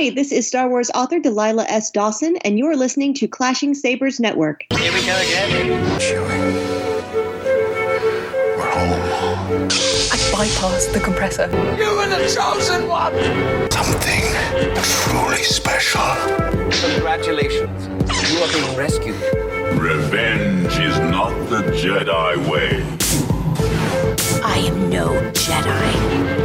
Hi, this is Star Wars author Delilah S. Dawson, and you're listening to Clashing Sabers Network. Here we go again. Chewie. We're home. I bypassed the compressor. You were the chosen one. Something truly special. Congratulations. You are being rescued. Revenge is not the Jedi way. I am no Jedi.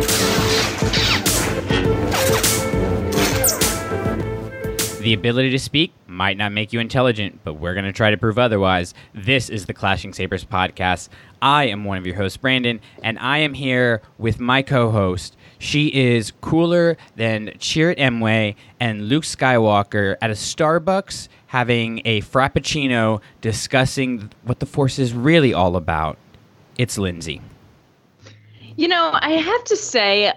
The ability to speak might not make you intelligent, but we're going to try to prove otherwise. This is the Clashing Sabers podcast. I am one of your hosts, Brandon, and I am here with my co host. She is cooler than Chirrut Îmwe and Luke Skywalker at a Starbucks having a Frappuccino discussing what the Force is really all about. It's Lindsay. You know, I have to say,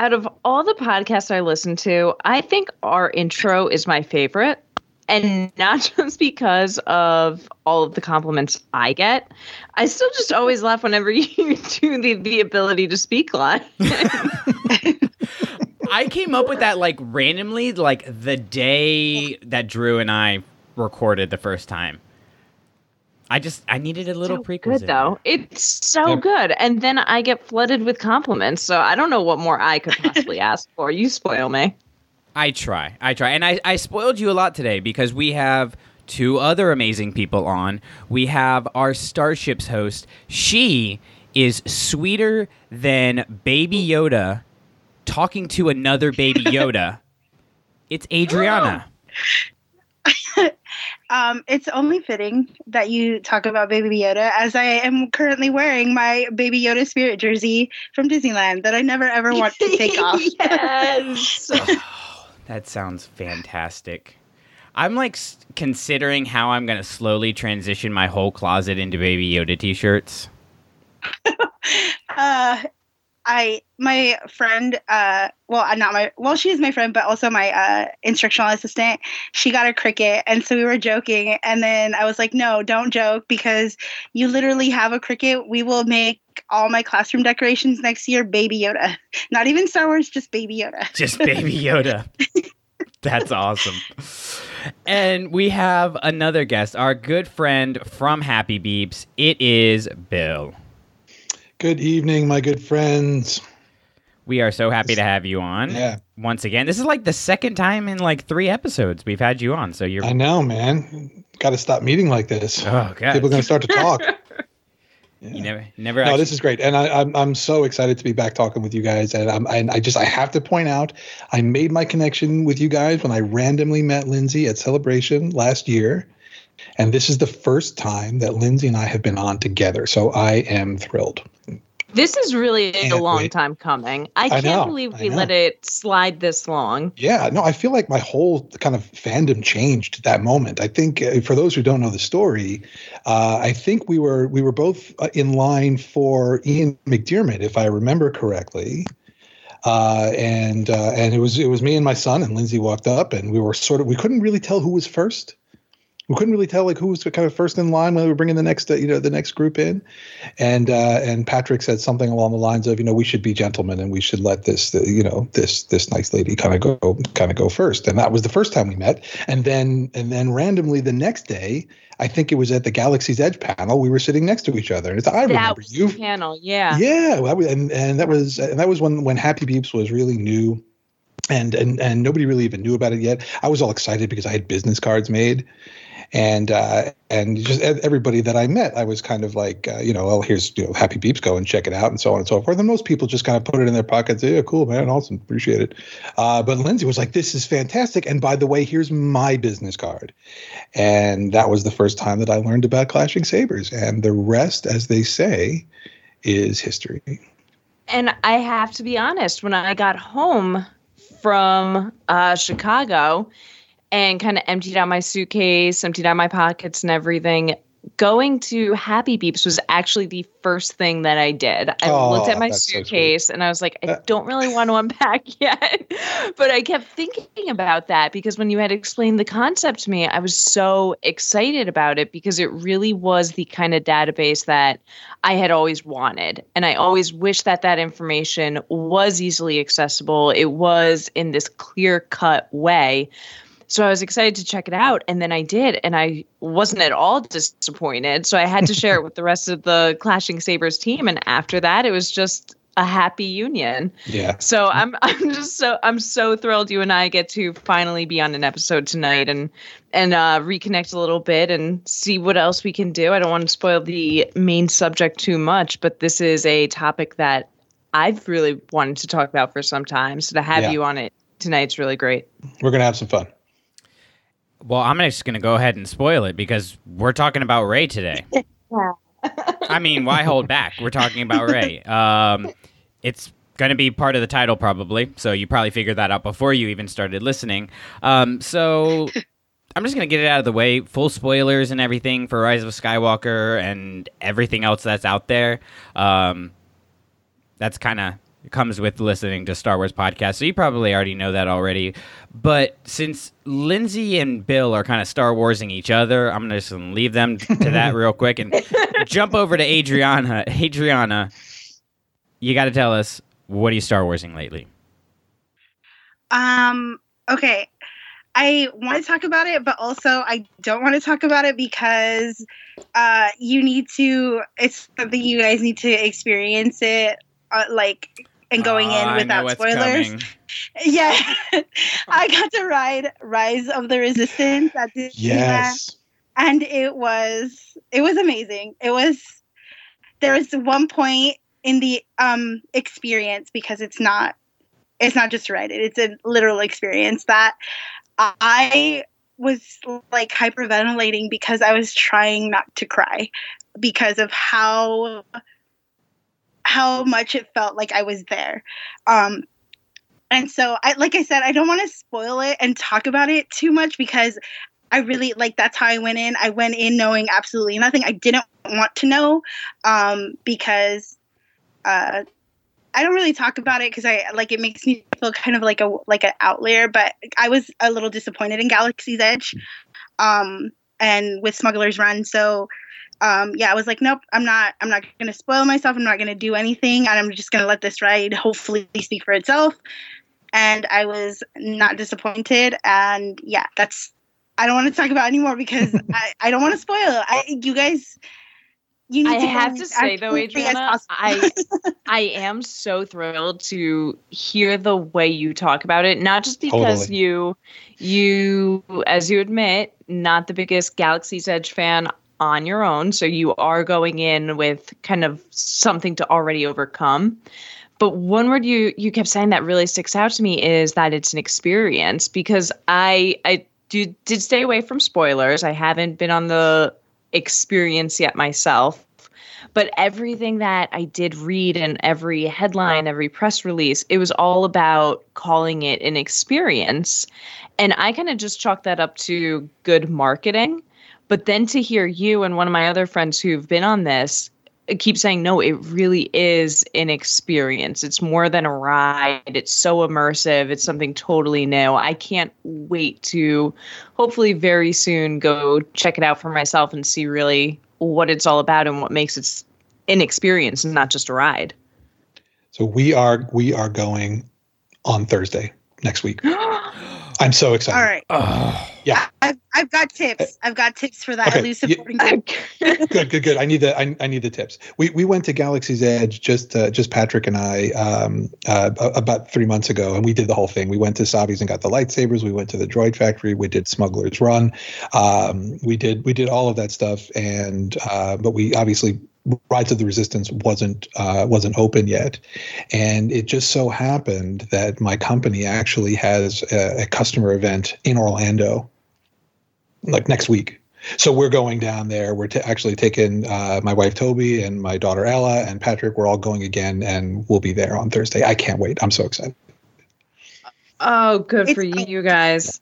out of all the podcasts I listen to, I think our intro is my favorite. And not just because of all of the compliments I get. I still just always laugh whenever you do the, the ability to speak line. I came up with that like randomly, like the day that Drew and I recorded the first time. I just I needed a little so precursor. good though. It's so good. And then I get flooded with compliments. So I don't know what more I could possibly ask for. You spoil me. I try. I try. And I, I spoiled you a lot today because we have two other amazing people on. We have our Starships host. She is sweeter than Baby Yoda talking to another Baby Yoda. it's Adriana. Um, it's only fitting that you talk about Baby Yoda, as I am currently wearing my Baby Yoda spirit jersey from Disneyland that I never ever want to take off. yes. That sounds fantastic. I'm like s- considering how I'm going to slowly transition my whole closet into Baby Yoda t-shirts. uh, I my friend, uh, well, uh, not my, well, she's my friend, but also my uh, instructional assistant. She got a Cricut, and so we were joking, and then I was like, "No, don't joke because you literally have a Cricut. We will make all my classroom decorations next year, Baby Yoda. Not even Star Wars, just Baby Yoda." Just Baby Yoda. That's awesome. And we have another guest, our good friend from Happy Beeps. It is Bill. Good evening, my good friends. We are so happy to have you on. Yeah. Once again, this is like the second time in like three episodes we've had you on. So you're I know, man. Got to stop meeting like this. oh god, People are going to start to talk. you never never. No, actually, this is great, and I, I'm I'm so excited to be back talking with you guys. And I'm and I just I have to point out, I made my connection with you guys when I randomly met Lindsay at Celebration last year, and this is the first time that Lindsay and I have been on together. So I am thrilled. This is really a long wait. time coming. I I can't know, believe we let it slide this long. Yeah, no, I feel like my whole kind of fandom changed at that moment. I think uh, for those who don't know the story, uh, I think we were we were both uh, in line for Ian McDiarmid, if I remember correctly. Uh, and uh, and it was it was me and my son, and Lindsay walked up, and we were sort of we couldn't really tell who was first. We couldn't really tell like who was kind of first in line when we were bringing the next uh, you know the next group in, and uh, and Patrick said something along the lines of you know we should be gentlemen and we should let this you know this this nice lady kind of go kind of go first, and that was the first time we met, and then and then randomly the next day. I think it was at the Galaxy's Edge panel. We were sitting next to each other, and it's I that remember you. panel, yeah. Yeah, was, and and that was and that was when when Happy Beeps was really new, and and and nobody really even knew about it yet. I was all excited because I had business cards made, and uh, and just everybody that I met, I was kind of like, uh, you know, oh, here's you know Happy Beeps, go and check it out, and so on and so forth. And most people just kind of put it in their pockets. Yeah, cool, man, awesome, appreciate it. Uh, but Lindsay was like, this is fantastic, and by the way, here's my business card, and that was the first time that I learned about Clashing Sabers, and the rest, as they say, is history. And I have to be honest, when I got home from uh, Chicago and kind of emptied out my suitcase, emptied out my pockets and everything, going to Happy Beeps was actually the first thing that I did. I Oh, looked at my that's so suitcase and I was like, I Uh, don't really want to unpack yet. but I kept thinking about that because when you had explained the concept to me, I was so excited about it because it really was the kind of database that I had always wanted. And I always wished that that information was easily accessible. It was in this clear cut way. So I was excited to check it out. And then I did. And I wasn't at all disappointed. So I had to share it with the rest of the Clashing Sabers team. And after that, it was just a happy union. Yeah. So I'm I'm just so I'm so thrilled you and I get to finally be on an episode tonight and and uh, reconnect a little bit and see what else we can do. I don't want to spoil the main subject too much, but this is a topic that I've really wanted to talk about for some time. So to have Yeah. you on it tonight's really great. We're gonna have some fun. Well, I'm just going to go ahead and spoil it because we're talking about Rey today. I mean, why hold back? We're talking about Rey. Um, it's going to be part of the title, probably. So you probably figured that out before you even started listening. Um, so I'm just going to get it out of the way. Full spoilers and everything for Rise of Skywalker and everything else that's out there. Um, that's kind of comes with listening to Star Wars podcasts. So you probably already know that already. But since Lindsay and Bill are kind of Star Warsing each other, I'm just going to leave them to that real quick and jump over to Adriana. Adriana, you got to tell us what are you Star Warsing lately? Um, okay. I want to talk about it, but also I don't want to talk about it because uh, you need to. It's something you guys need to experience it, uh, like and going Oh, in without spoilers. coming. Yeah, I got to ride Rise of the Resistance at Disneyland, Yes. and it was it was amazing. It was there was one point in the um experience because it's not it's not just a ride it's a literal experience that I was like hyperventilating because I was trying not to cry because of how how much it felt like I was there. Um and so I like I said I don't want to spoil it and talk about it too much because I really like that's how I went in. I went in knowing absolutely nothing. I didn't want to know um because uh I don't really talk about it because I like it makes me feel kind of like a like an outlier. But I was a little disappointed in Galaxy's Edge, um, and with Smuggler's Run. So, um, yeah, I was like, nope, I'm not. I'm not going to spoil myself. I'm not going to do anything, and I'm just going to let this ride hopefully speak for itself. And I was not disappointed. And yeah, that's. I don't want to talk about it anymore because I, I don't want to spoil it. I you guys. You need I to have to say though, Adriana. I I am so thrilled to hear the way you talk about it. Not just because Totally. you you as you admit, not the biggest Galaxy's Edge fan on your own, so you are going in with kind of something to already overcome. But one word you you kept saying that really sticks out to me is that it's an experience because I I do, did stay away from spoilers. I haven't been on the experience yet myself. But everything that I did read and every headline, every press release, it was all about calling it an experience. And I kind of just chalked that up to good marketing. But then to hear you and one of my other friends who've been on this uh, keep saying, no, it really is an experience. It's more than a ride. It's so immersive. It's something totally new. I can't wait to hopefully very soon go check it out for myself and see really what it's all about and what makes it an experience and not just a ride. So we are we are going on Thursday next week. I'm so excited. All right. Oh, Yeah. I've, I've got tips. I've got tips for that Okay, elusive group. good, good, good. I need the I, I need the tips. We we went to Galaxy's Edge just uh, just Patrick and I um, uh, about three months ago, and we did the whole thing. We went to Savi's and got the lightsabers. We went to the Droid Factory. We did Smuggler's Run. Um, we did we did all of that stuff, and uh, but we obviously Rise of the Resistance wasn't uh, wasn't open yet, and it just so happened that my company actually has a, a customer event in Orlando, like next week. So we're going down there. We're t- actually taking uh, my wife Toby and my daughter Ella and Patrick. We're all going again, and we'll be there on Thursday. I can't wait. I'm so excited. Oh, good It's for you, you guys.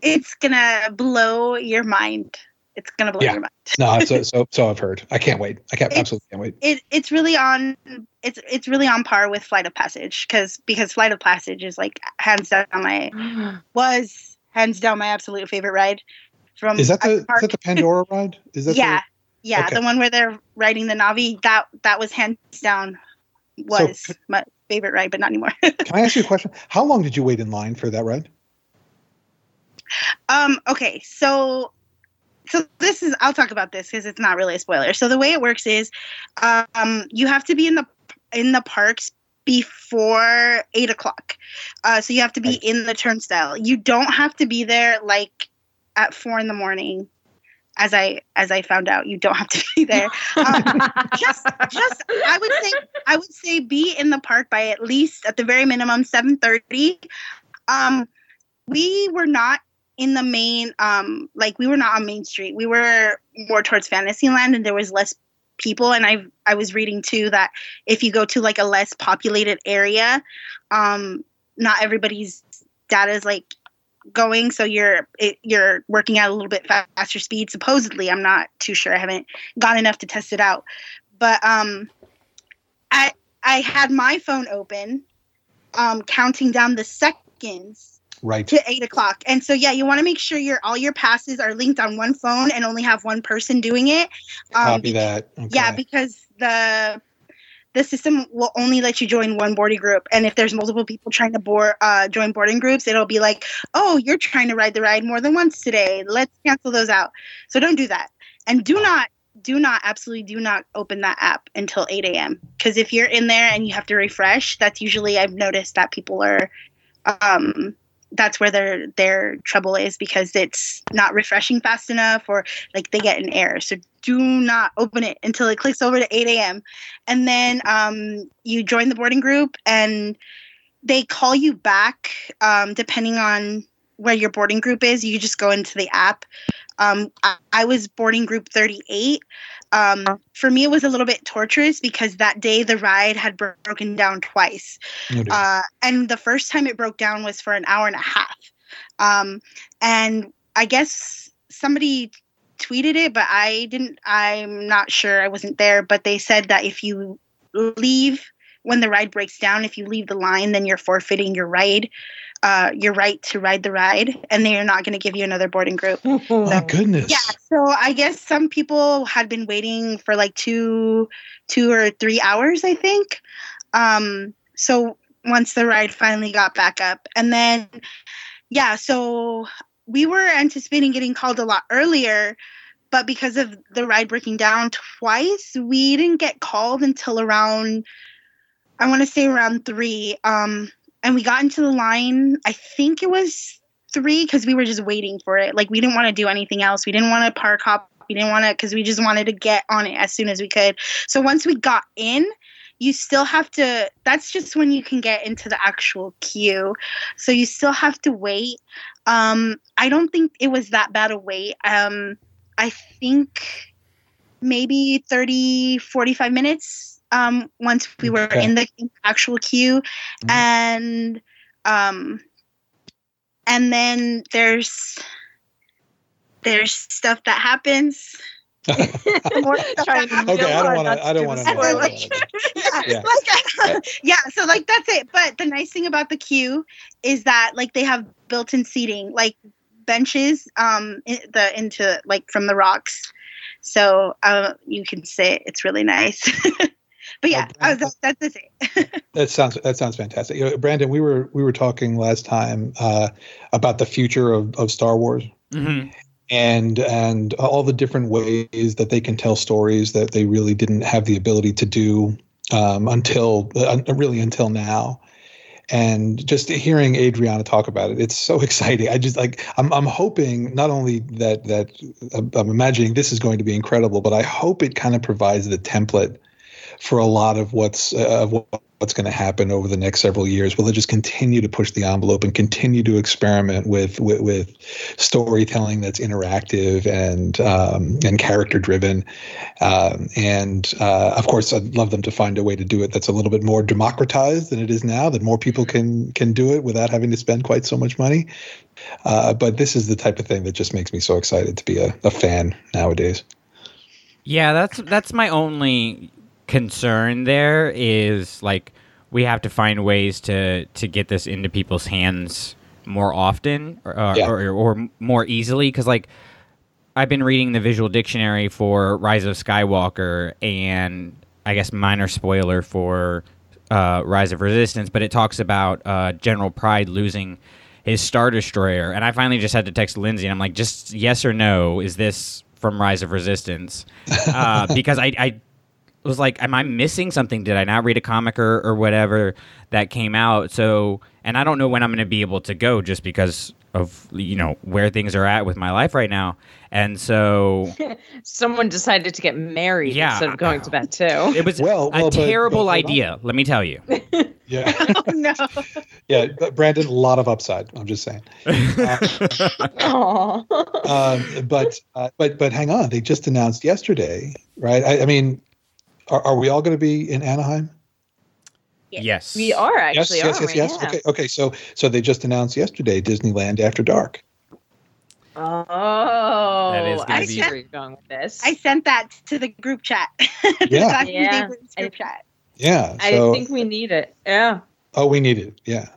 It's gonna blow your mind. It's gonna blow Yeah. your mind. No, so so so I've heard. I can't wait. I can't It's- absolutely can't wait. It it's really on it's it's really on par with Flight of Passage because because Flight of Passage is like hands down my was hands down my absolute favorite ride. From Is that the is that the Pandora ride? Is that yeah yeah Okay. the one where they're riding the Na'vi that that was hands down was c- my favorite ride, but not anymore. Can I ask you a question? How long did you wait in line for that ride? Um, okay, so so this is I'll talk about this because it's not really a spoiler. So the way it works is um you have to be in the in the parks before eight o'clock. Uh so you have to be in the turnstile. You don't have to be there like at four in the morning. As I as I found out, you don't have to be there. Um, just just I would say I would say be in the park by at least at the very minimum seven thirty. Um, we were not in the main um like we were not on Main Street. We were more towards Fantasyland, and there was less people. And I I was reading too that if you go to like a less populated area, um, not everybody's data is like going so you're it, you're working at a little bit faster speed supposedly i'm not too sure i haven't gone enough to test it out but um i i had my phone open um counting down the seconds Right. to eight o'clock. And so yeah you want to make sure your all your passes are linked on one phone and only have one person doing it. Um Copy that. Okay. yeah because the the system will only let you join one boarding group. And if there's multiple people trying to board uh, join boarding groups it'll be like oh you're trying to ride the ride more than once today. Let's cancel those out. So don't do that. And do not do not absolutely do not open that app until 8 a.m because if you're in there and you have to refresh that's usually i've noticed that people are um that's where their their trouble is because it's not refreshing fast enough or like they get an error. So do not open it until it clicks over to 8 a.m and then um, you join the boarding group and they call you back um, depending on where your boarding group is. You just go into the app. Um, I, I was boarding group 38 um, for me it was a little bit torturous because that day the ride had bro- broken down twice. No uh, and the first time it broke down was for an hour and a half. Um, and i guess somebody tweeted it but i didn't i'm not sure. I wasn't there but they said that if you leave when the ride breaks down if you leave the line then you're forfeiting your ride uh, your right to ride the ride and they're not going to give you another boarding group. Oh my goodness. yeah so i guess some people had been waiting for like two two or three hours i think. Um so once the ride finally got back up and then yeah so we were anticipating getting called a lot earlier but because of the ride breaking down twice we didn't get called until around i want to say around three. Um and we got into the line i think it was three because we were just waiting for it. Like we didn't want to do anything else. We didn't want to park hop. We didn't want to because we just wanted to get on it as soon as we could. So once we got in, you still have to. That's just when you can get into the actual queue. So you still have to wait. Um, I don't think it was that bad a wait. Um, I think maybe 30, 45 minutes. Um, once we were Okay. in the actual queue, Mhm. and um and then there's there's stuff that happens more stuff Trying that to- happens. okay, I don't want to. to I don't want to And know. then, I like, yeah, Yeah. yeah so like that's it but the nice thing about the queue is that like they have built-in seating like benches um in the into like from the rocks so uh you can sit it's really nice but yeah Oh, uh, that, that's it That sounds that sounds fantastic. You know, Brandon, we were we were talking last time uh, about the future of, of Star Wars hmm and and all the different ways that they can tell stories that they really didn't have the ability to do um, until uh, really until now. And just hearing Adriana talk about it, it's so exciting. I just like I'm I'm hoping not only that that I'm imagining this is going to be incredible, but I hope it kind of provides the template for a lot of what's uh, of what's going to happen over the next several years. Will it just continue to push the envelope and continue to experiment with with, with storytelling that's interactive and um, and character driven? Um, and uh, of course, I'd love them to find a way to do it that's a little bit more democratized than it is now. That more people can can do it without having to spend quite so much money. Uh, but this is the type of thing that just makes me so excited to be a, a fan nowadays. Yeah, that's that's my only concern there is like we have to find ways to to get this into people's hands more often or Yeah. or, or more easily because like I've been reading the visual dictionary for Rise of Skywalker and I guess minor spoiler for uh, Rise of Resistance, but it talks about uh, General Pryde losing his Star Destroyer, and I finally just had to text Lindsay, and I'm like, just yes or no, is this from Rise of Resistance? Uh, because I, I was like, am I missing something? Did I not read a comic or, or whatever that came out? So, and I don't know when I'm going to be able to go just because of you know where things are at with my life right now, and so Someone decided to get married Yeah. instead of going to bed too. it was Well, well, a but- terrible but hold on. idea. Let me tell you. Yeah, Oh, no. yeah, but Brandon, a lot of upside. I'm just saying. Aw. um, but uh, but but hang on, they just announced yesterday, right? I, I mean, are, are we all going to be in Anaheim? yes, we are actually, yes, yes, aren't yes, we? yes. Okay, okay. So so they just announced yesterday Disneyland After Dark. Oh, That is gonna I be- see going with this. I sent that to the group chat. Yeah. Yeah. Sabers group chat. Yeah. I think we need it. Yeah. oh, we need it. Yeah.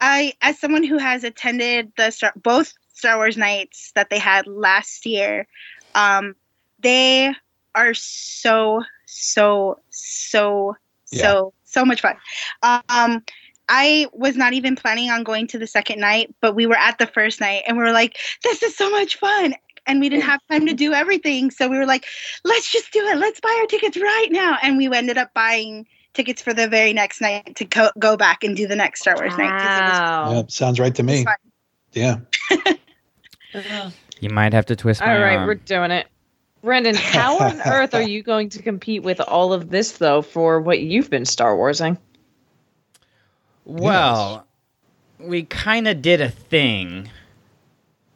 I, as someone who has attended the Star, both Star Wars nights that they had last year, um, they are so so so so so much fun. Um, I was not even planning on going to the second night, but we were at the first night and we were like, "This is so much fun." And we didn't have time to do everything, so we were like, "Let's just do it. Let's buy our tickets right now." And we ended up buying tickets for the very next night to co- go back and do the next Star Wars night. 'cause it was Wow. Yeah. Sounds right to me. Yeah. You might have to twist my All right, arm. we're doing it. Brendan, how on earth are you going to compete with all of this though for what you've been Star Warsing? Well, we kind of did a thing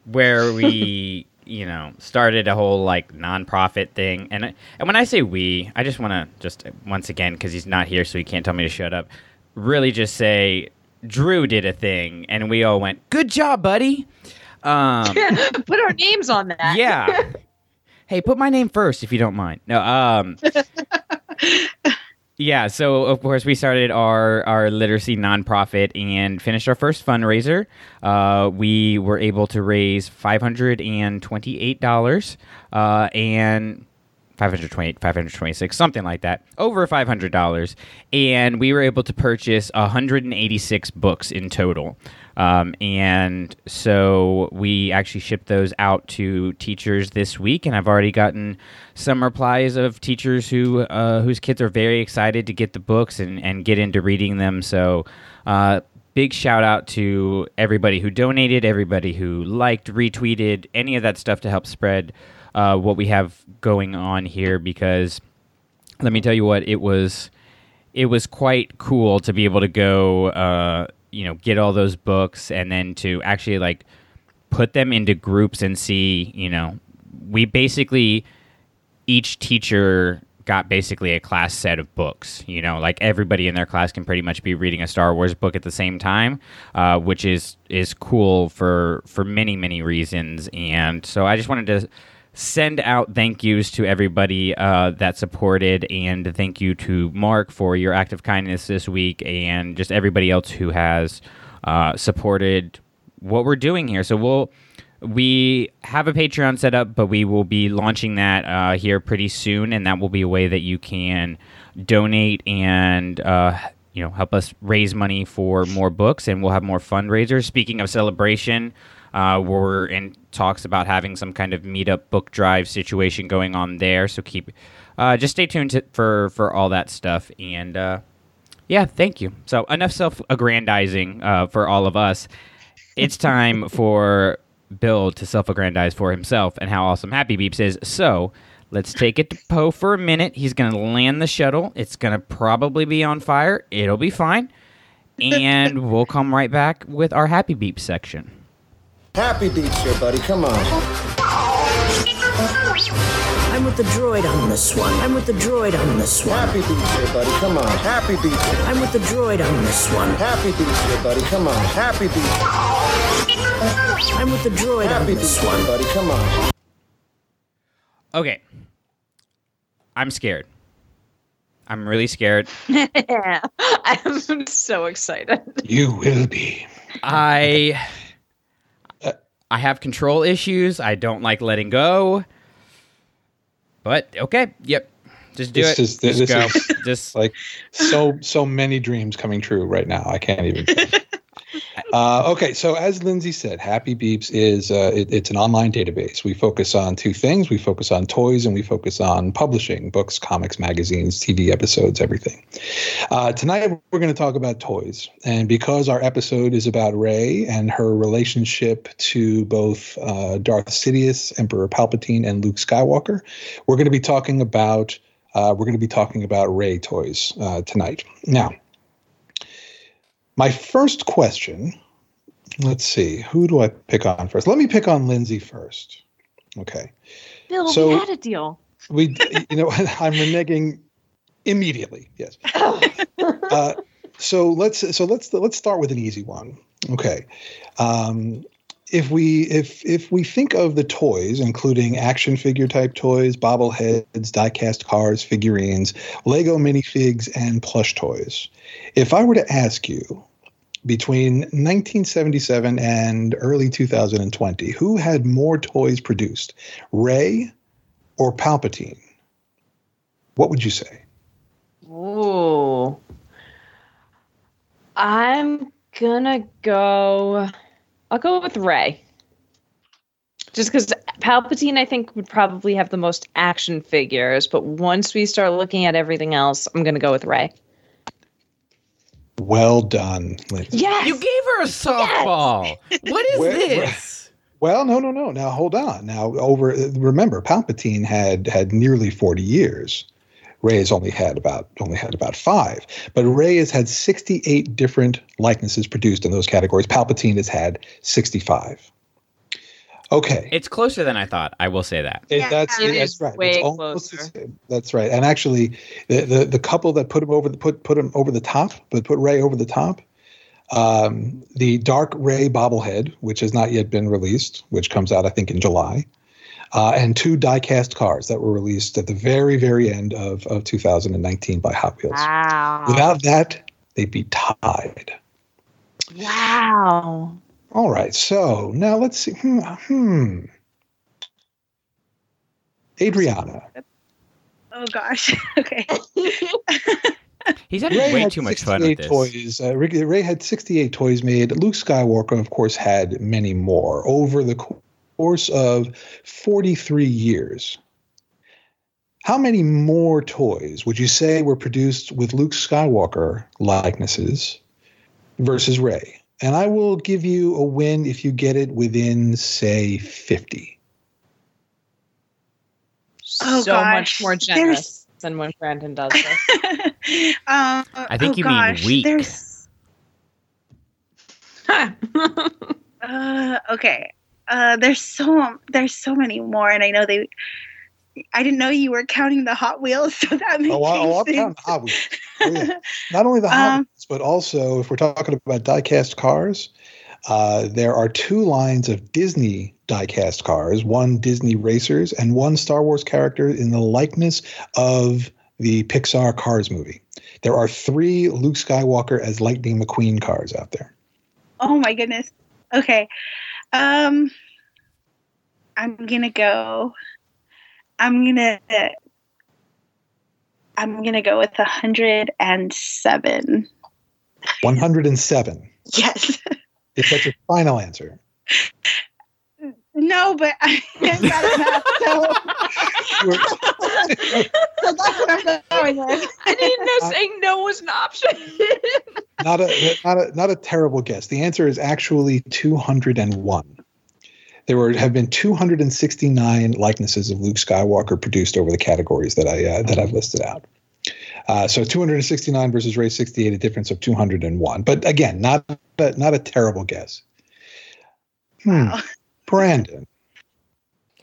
where we, you know, started a whole like nonprofit thing, and I- and when I say we, I just want to just once again because he's not here, so he can't tell me to shut up. Really, just say Drew did a thing, and we all went, "Good job, buddy." Um, Put our names on that. yeah. Hey, put my name first if you don't mind. No, um Yeah, so of course we started our our literacy nonprofit and finished our first fundraiser. Uh, we were able to raise five hundred and twenty eight dollars uh, and 528 526 something like that over $500 and we were able to purchase 186 books in total. Um, and so we actually shipped those out to teachers this week and i've already gotten some replies of teachers who uh, whose kids are very excited to get the books and, and get into reading them. So uh, big shout out to everybody who donated everybody who liked retweeted any of that stuff to help spread uh, what we have going on here because let me tell you what it was it was quite cool to be able to go uh, you know get all those books and then to actually like put them into groups and see you know we basically each teacher got basically a class set of books you know like everybody in their class can pretty much be reading a star wars book at the same time uh, which is is cool for for many many reasons. And so i just wanted to send out thank yous to everybody uh, that supported and thank you to mark for your act of kindness this week and just everybody else who has uh, supported what we're doing here. So we'll we have a patreon set up but we will be launching that uh, here pretty soon and that will be a way that you can donate and uh, you know help us raise money for more books and we'll have more fundraisers. Speaking of celebration uh, we're in talks about having some kind of meetup book drive situation going on there so keep uh, just stay tuned to, for for all that stuff and uh, yeah thank you so enough self-aggrandizing uh, for all of us it's time for bill to self-aggrandize for himself and how awesome happy beeps is so Let's take it to Poe for a minute. He's going to land the shuttle. It's going to probably be on fire. It'll be fine. And we'll come right back with our happy beep section. Happy beeps here, buddy. Come on. I'm with the droid on this one. I'm with the droid on this one. Happy beeps here, buddy. Come on. Happy beeps here. I'm with the droid on this one. Happy beeps here, buddy. Come on. Happy beeps. I'm with the droid Happy on beats this here, one. buddy. Come on. Okay. I'm scared. I'm really scared. yeah. I'm so excited. You will be. I I have control issues. I don't like letting go. But okay, yep. Just do This it. is- Just this go. is- Just Like so so many dreams coming true right now. I can't even. Uh, okay, so as Lindsay said, Happy Beeps is uh, it, it's an online database. We focus on two things: we focus on toys and we focus on publishing, books, comics, magazines, TV episodes, everything. Uh, tonight we're going to talk about toys, and because our episode is about Rey and her relationship to both uh, Darth Sidious, Emperor Palpatine, and Luke Skywalker, we're going to be talking about uh, we're going to be talking about Rey toys uh, tonight. Now. My first question, let's see, who do I pick on first? Let me pick on Lindsay first. Okay. Bill, So- we had a deal. We, you know, I'm reneging immediately. Yes. Uh, so let's so let's let's start with an easy one. Okay. Um, if we if if we think of the toys, including action figure type toys, bobbleheads, diecast cars, figurines, Lego minifigs, and plush toys, if I were to ask you between 1977 and early 2020, who had more toys produced, Rey or Palpatine? What would you say? Ooh. I'm gonna go. I'll go with Rey. Just because Palpatine, I think, would probably have the most action figures, but once we start looking at everything else, I'm gonna go with Rey. Well done, Lindsay. Yes. you gave her a softball. What is Where- this? Well, no, no, no. Now hold on. Now over. Remember, Palpatine had had nearly forty years. Rey has only had about only had about five, but Rey has had sixty eight different likenesses produced in those categories. Palpatine has had sixty five. Okay, It's closer than I thought. I will say that. It- Yeah, that's it that's right. way it's almost the closer. same. That's right. And actually, the, the the couple that put him over the put put him over the top, but put Rey over the top. Um, the Dark Rey bobblehead, which has not yet been released, which comes out I think in July, uh, and two diecast cars that were released at the very very end of of 2019 by Hot Wheels. Wow. Without that, they'd be tied. Wow. All right. So now let's see. Hmm. hmm. Adriana. Oh gosh. Okay. He's having Ray way had too much fun with 68 this. toys. Uh, Rick- Rey had 68 toys made. Luke Skywalker, of course, had many more over the course of 43 years. How many more toys would you say were produced with Luke Skywalker likenesses versus Rey? And I will give you a win if you get it within, say, 50. Oh, so much gosh. more There's- generous than when Brandon does this. um, I think oh you mean gosh, weak. There's uh, okay. Uh, there's so there's so many more, and I know they. I didn't know you were counting the Hot Wheels, so that makes Oh, I- oh, I'm sense. counting Hot Wheels. Oh, yeah. Not only the Hot Um, Wheels, but also if we're talking about diecast cars, uh, there are two lines of Disney diecast cars: one Disney racers and one Star Wars character in the likeness of the Pixar Cars movie. There are three Luke Skywalker as Lightning McQueen cars out there. Oh my goodness. Okay. Um I'm to go I'm to I'm going to go with 107. 107. Yes. Is that your final answer. No, but I got math, so, so that's what I'm going with. I didn't know saying no was an option. not a not a not a terrible guess. The answer is actually 201. there were have been 269 likenesses of Luke Skywalker produced over the categories that I uh, that I've listed out. Uh, so 269 versus Rey 68, a difference of 201. But again, not a, not a terrible guess. Hmm. Brandon,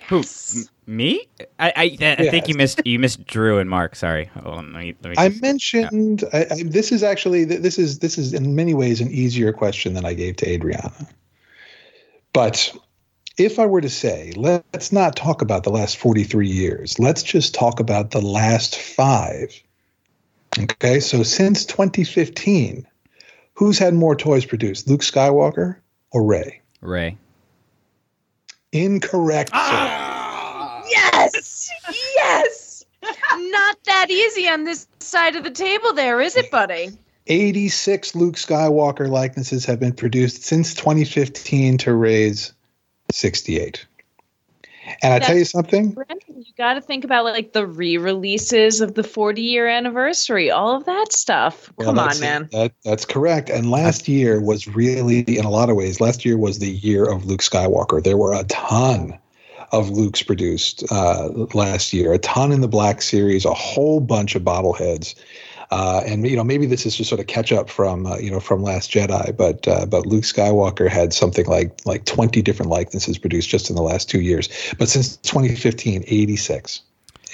Who? M- me? I I, I think you missed you missed Drew and Mark. Sorry. Hold on, let me, let me I just- mentioned I, I, this is actually this is this is in many ways an easier question than I gave to Adriana. But if I were to say, let's not talk about the last 43 years, let's just talk about the last five. Okay, so since 2015, who's had more toys produced, Luke Skywalker or Rey? Rey. Incorrect. Ah! Yes! Yes! Not that easy on this side of the table there, is it, buddy? 86 Luke Skywalker likenesses have been produced since 2015 to Rey's 68. And I tell you something, you got to think about like the re-releases of the 40 year anniversary, all of that stuff. Well, Come on, man. That, that's correct. And last year was really, in a lot of ways, last year was the year of Luke Skywalker. There were a ton of Luke's produced uh, last year, a ton in the Black Series, a whole bunch of bobbleheads. Uh, and you know maybe this is just sort of catch up from uh, you know from Last Jedi, but uh, but Luke Skywalker had something like like twenty different likenesses produced just in the last two years. But since 2015, 86,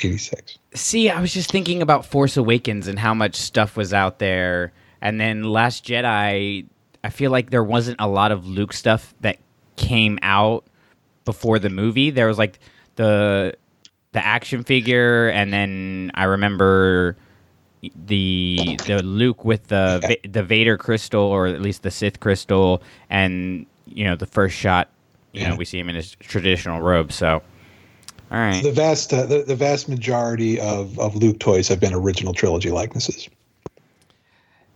86. See, I was just thinking about Force Awakens and how much stuff was out there, and then Last Jedi. I feel like there wasn't a lot of Luke stuff that came out before the movie. There was like the the action figure, and then I remember the the Luke with the Va- the Vader crystal, or at least the Sith crystal, and you know the first shot. You know, we see him in his traditional robe. So, all right. The vast uh, the, the vast majority of, of Luke toys have been original trilogy likenesses.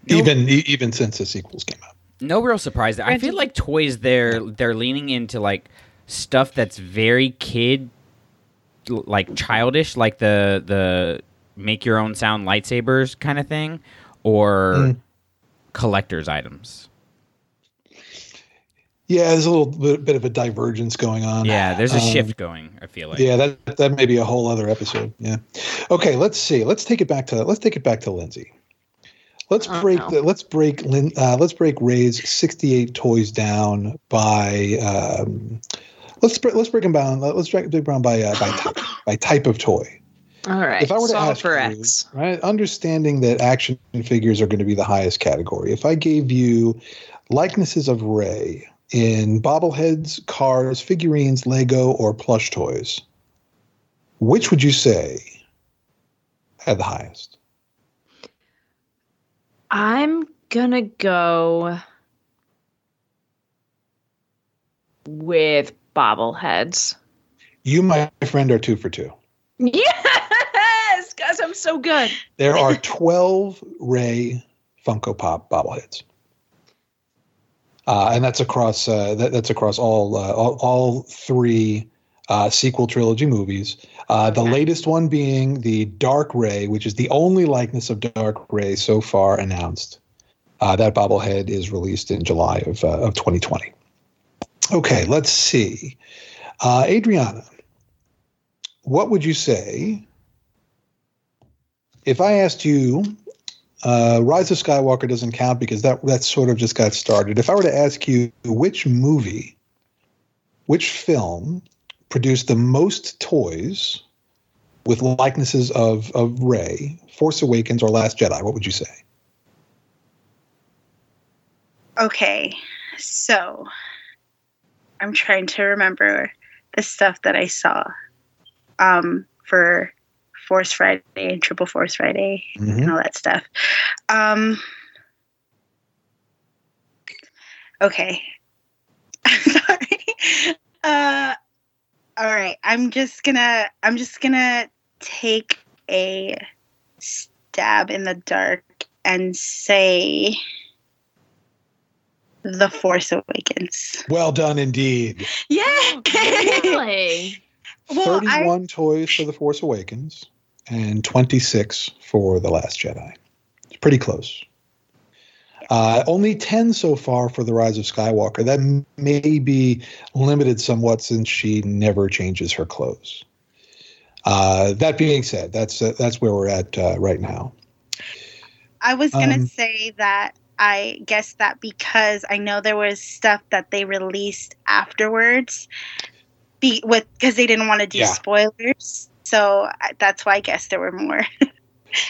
Even e- even since the sequels came out. no real surprise there. I feel like toys they're they're leaning into like stuff that's very kid like childish like the the make your own sound lightsabers kind of thing or Mm. collector's items. Yeah, there's a little bit, bit of a divergence going on. Yeah, there's a Um, shift going, I feel like. Yeah, that that may be a whole other episode. Yeah. Okay, let's see. Let's take it back to let's take it back to Lindsay. Let's Oh, break no. the, let's break Lin, uh, let's break Rey's 68 toys down by um, let's bre- let's break them down. Let's break them down by uh, by type, by type of toy. All right. If I were to solve ask for you, X. right, understanding that action figures are going to be the highest category, if I gave you likenesses of Rey in bobbleheads, cars, figurines, Lego, or plush toys, which would you say had the highest? I'm gonna go with bobbleheads. You, my friend, are two for two. Guys, I'm so good. There are 12 Rey Funko Pop bobbleheads. Uh, and that's across uh, that, that's across all, uh, all all three uh, sequel trilogy movies. Uh, the latest one being the Dark Rey, which is the only likeness of Dark Rey so far announced. Uh, that bobblehead is released in July of uh, of 2020. Okay, let's see. Uh, Adriana, what would you say if I asked you, uh, Rise of Skywalker doesn't count because that that sort of just got started. If I were to ask you which movie, which film produced the most toys with likenesses of of Rey, Force Awakens or Last Jedi, what would you say? Okay, so I'm trying to remember the stuff that I saw um, for Force Friday and Triple Force Friday and all that stuff. Um, okay, sorry. Uh, all right, I'm just gonna I'm just gonna take a stab in the dark and say the Force Awakens. Well done indeed. Yeah. Really? Well, I- 31 toys for The Force Awakens and 26 for The Last Jedi. It's pretty close. Uh, only 10 so far for The Rise of Skywalker. That may be limited somewhat since she never changes her clothes. Uh, that being said, that's uh, that's where we're at uh, right now. I was gonna Um, say that I guess that because I know there was stuff that they released afterwards, be with because they didn't want to do Yeah. spoilers. So that's why I guess there were more.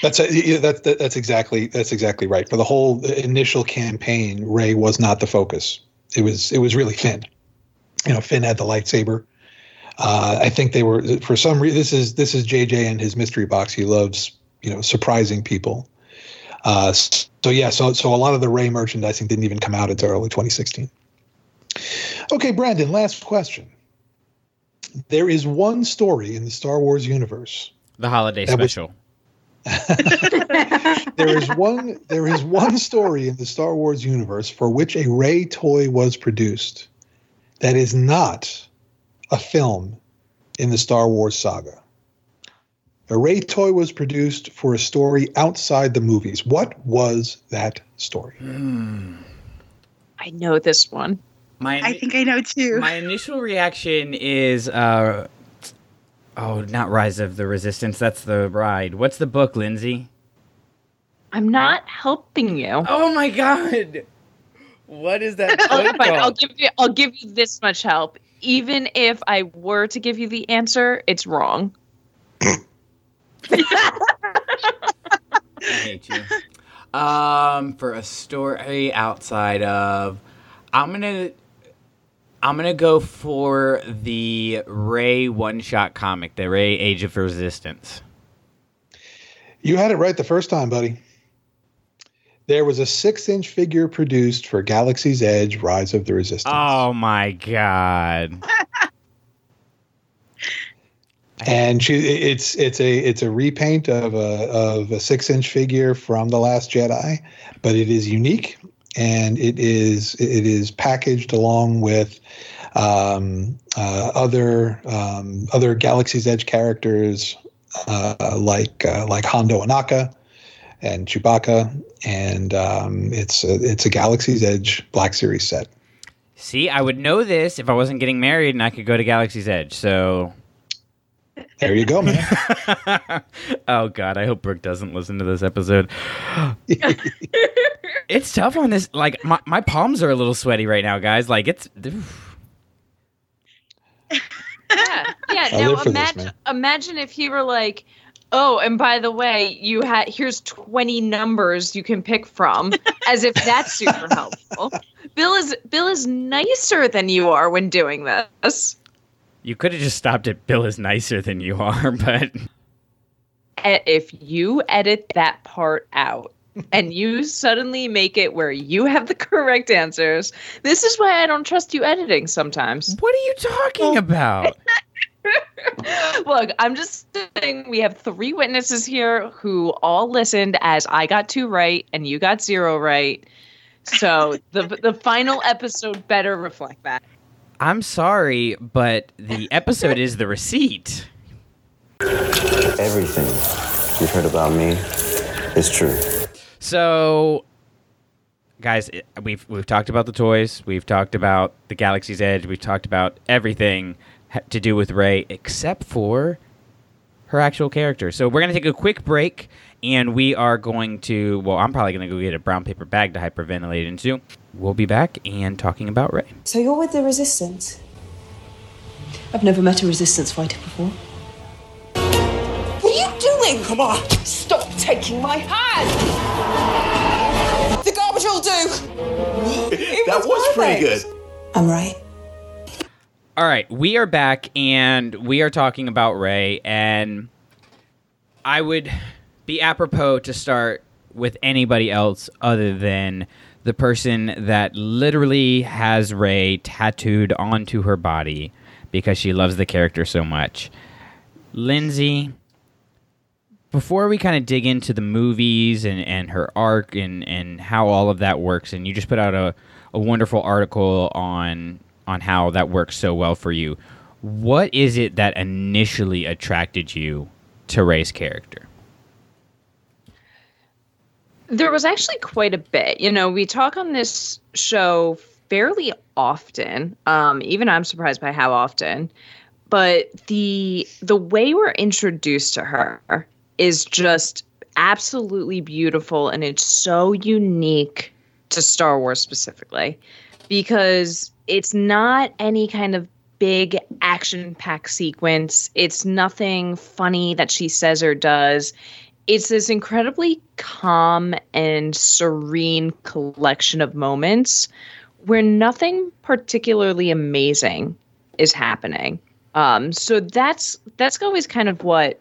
That's a, yeah, that, that, that's exactly that's exactly right. For the whole initial campaign, Rey was not the focus. It was it was really Finn. You know, Finn had the lightsaber. Uh, I think they were for some reason. This is this is JJ and his mystery box. He loves you know surprising people. Uh, so yeah, so so a lot of the Rey merchandising didn't even come out until early 2016. Okay, Brandon. Last question. There is one story in the Star Wars universe The holiday That was- special. there is one there is one story in the Star Wars universe for which a Rey toy was produced that is not a film in the Star Wars saga. A Rey toy was produced for a story outside the movies. What was that story? Hmm. I know this one. My I think I know too. my initial reaction is uh oh, not Rise of the Resistance. That's the ride. What's the book, Lindsay? I'm not helping you. Oh my god. What is that Oh, book fine, I'll give you. I'll give you this much help. Even if I were to give you the answer, it's wrong. I hate you. Um, for a story outside of, I'm gonna, I'm gonna go for the Rey one-shot comic, the Rey Age of Resistance. You had it right the first time, buddy. There was a six-inch figure produced for Galaxy's Edge: Rise of the Resistance. Oh my god! and she it's it's a it's a repaint of a of a six inch figure from the last jedi but it is unique and it is it is packaged along with um, uh, other um, other galaxy's edge characters uh, like uh, like hondo ohnaka and chewbacca and um, it's a, it's a galaxy's edge black series set See, I would know this if I wasn't getting married and I could go to Galaxy's Edge. So, there you go man oh god, I hope Brooke doesn't listen to this episode. it's tough on this. Like my my palms are a little sweaty right now, guys. Like it's. Yeah, yeah. Now live this, imagine, imagine if he were like, "Oh, and by the way, you had here's twenty numbers you can pick from," as if that's super helpful. Bill is Bill is nicer than you are when doing this. You could have just stopped at Bill is nicer than you are, but If you edit that part out. And you suddenly make it where you have the correct answers. This is why I don't trust you editing sometimes. what are you talking about? Look, I'm just saying we have three witnesses here who all listened as I got two right and you got zero right. So the the final episode better reflect that. I'm sorry, but the episode is the receipt. Everything you've heard about me is true. So, guys, it- we've we've talked about the toys, we've talked about the Galaxy's Edge, we've talked about everything to do with Rey, except for her actual character. So we're gonna take a quick break, and we are going to. Well, I'm probably gonna go get a brown paper bag to hyperventilate into. We'll be back and talking about Rey. So you're with the resistance? I've never met a resistance fighter before. What are you doing? Come on! Stop taking my hand! The garbage will do! That was pretty good. I'm right. All right, we are back and we are talking about Rey and I would be apropos to start with anybody else other than the person that literally has Rey tattooed onto her body because she loves the character so much. Lindsay, before we kind of dig into the movies and, and her arc and, and how all of that works, and you just put out a, a wonderful article on on how that works so well for you. What is it that initially attracted you to Rey's character? There was actually quite a bit. You know, we talk on this show fairly often. Um, even I'm surprised by how often. But the the way we're introduced to her is just absolutely beautiful and it's so unique to Star Wars specifically because it's not any kind of big action packed sequence. It's nothing funny that she says or does. It's this incredibly calm and serene collection of moments where nothing particularly amazing is happening. Um, so that's that's always kind of what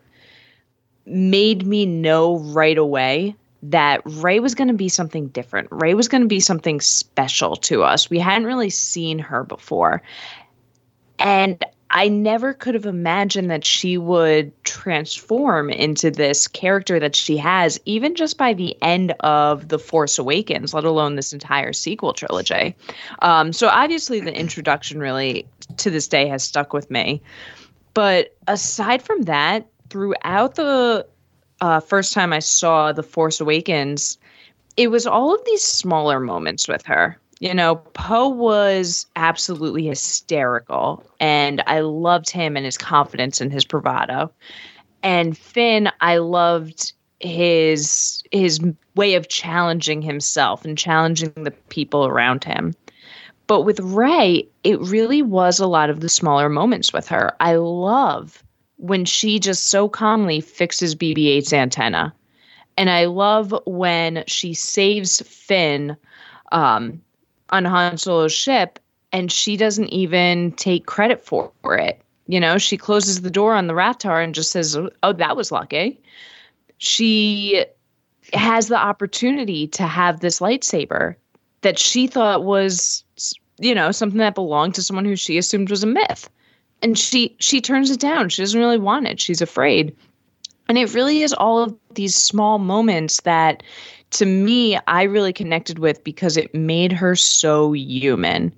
made me know right away that Rey was going to be something different. Rey was going to be something special to us. We hadn't really seen her before. And I never could have imagined that she would transform into this character that she has, even just by the end of The Force Awakens, let alone this entire sequel trilogy. Um, so, obviously, the introduction really to this day has stuck with me. But aside from that, throughout the uh, first time I saw The Force Awakens, it was all of these smaller moments with her. You know, Poe was absolutely hysterical, and I loved him and his confidence and his bravado. And Finn, I loved his his way of challenging himself and challenging the people around him. But with Rey, it really was a lot of the smaller moments with her. I love when she just so calmly fixes BB 8's antenna. And I love when she saves Finn um, on Han Solo's ship and she doesn't even take credit for it. You know, she closes the door on the Rathtar and just says, Oh, that was lucky. She has the opportunity to have this lightsaber that she thought was, you know, something that belonged to someone who she assumed was a myth and she she turns it down. She doesn't really want it. She's afraid. And it really is all of these small moments that to me i really connected with because it made her so human.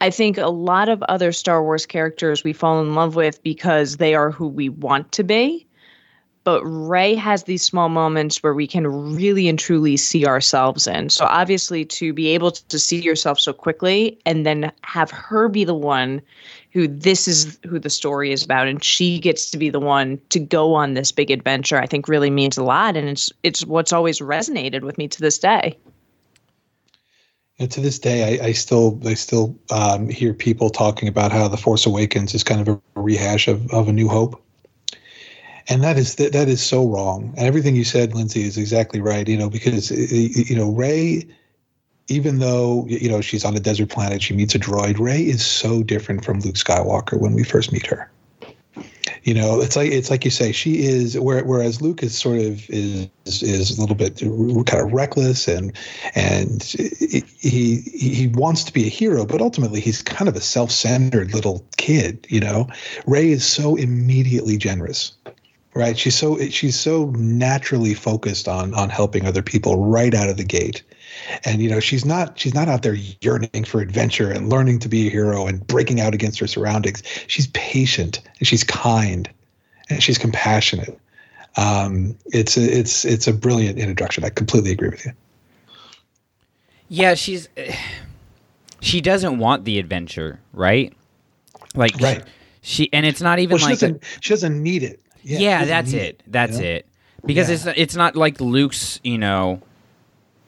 I think a lot of other star wars characters we fall in love with because they are who we want to be. But Rey has these small moments where we can really and truly see ourselves in. So obviously to be able to see yourself so quickly and then have her be the one who this is who the story is about and she gets to be the one to go on this big adventure i think really means a lot and it's it's what's always resonated with me to this day and to this day, I, I still I still um, hear people talking about how the Force Awakens is kind of a rehash of, of A New Hope, and that is that, that is so wrong. And everything you said, Lindsay, is exactly right. You know, because you know Rey even though you know she's on a desert planet, she meets a droid. Rey is so different from Luke Skywalker when we first meet her. You know, it's like it's like you say, she is. Whereas Luke is sort of is is a little bit kind of reckless and and he he wants to be a hero, but ultimately he's kind of a self-centered little kid. You know, Rey is so immediately generous right she's so she's so naturally focused on on helping other people right out of the gate and you know she's not she's not out there yearning for adventure and learning to be a hero and breaking out against her surroundings. She's patient and she's kind and she's compassionate. Um, it's a, it's it's a brilliant introduction. I completely agree with you. Yeah she's she doesn't want the adventure right? Like right. she and it's not even well, she like doesn't, she doesn't need it. Yeah, yeah that's it, it. That's it. Because Yeah. it's it's not like Luke's, you know,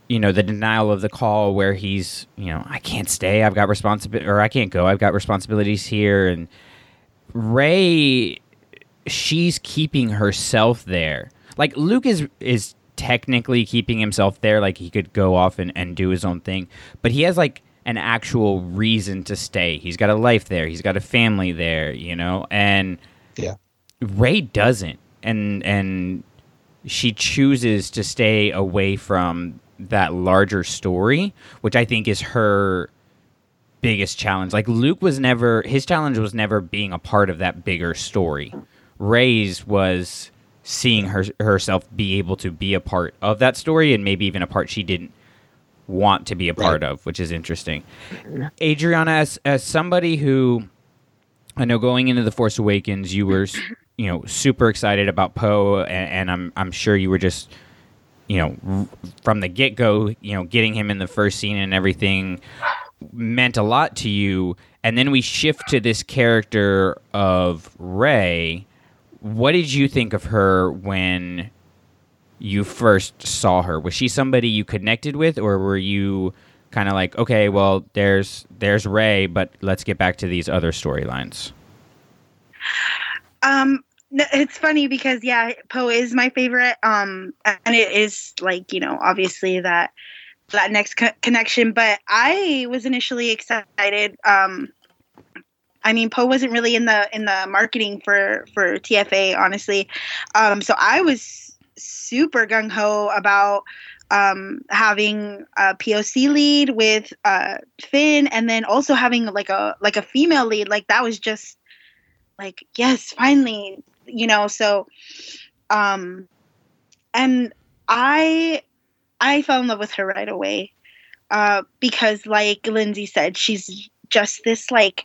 you know, the denial of the call where he's, you know, I can't stay. I've got responsibility, or I can't go. I've got responsibilities here. And Rey, she's keeping herself there. Like Luke is is technically keeping himself there. Like he could go off and, and do his own thing, but he has like an actual reason to stay. He's got a life there. He's got a family there. You know, and yeah. Rey doesn't, and and she chooses to stay away from that larger story, which I think is her biggest challenge. Like Luke was never his challenge was never being a part of that bigger story. Rey's was seeing her herself be able to be a part of that story and maybe even a part she didn't want to be a part of, which is interesting. Adriana, as as somebody who I know going into the Force Awakens, you were, you know, super excited about Poe, and, and I'm I'm sure you were just, you know, from the get go, you know, getting him in the first scene and everything meant a lot to you. And then we shift to this character of Rey. What did you think of her when you first saw her? Was she somebody you connected with, or were you kind of like, okay, well, there's there's Rey, but let's get back to these other storylines? Um, no, it's funny because yeah, Poe is my favorite. Um, and it is like you know obviously that that next co- connection. But I was initially excited. Um, I mean, Poe wasn't really in the in the marketing for for TFA, honestly. Um, so I was super gung ho about um, having a POC lead with uh, Finn, and then also having like a like a female lead. Like that was just like yes, finally, you know. So, um, and I I fell in love with her right away uh, because, like Lindsay said, she's just this like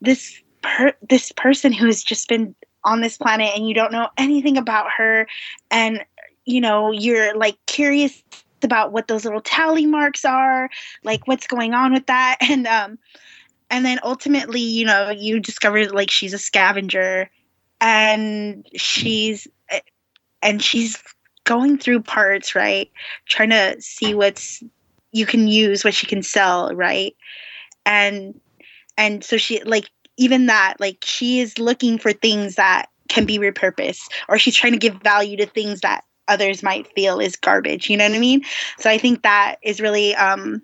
this per- this person who has just been on this planet and you don't know anything about her and you know you're like curious about what those little tally marks are like what's going on with that and um and then ultimately you know you discover like she's a scavenger and she's and she's going through parts right? Trying to see what's you can use what she can sell right? And and so she like even that like she is looking for things that can be repurposed or she's trying to give value to things that others might feel is garbage you know what i mean? So i think that is really um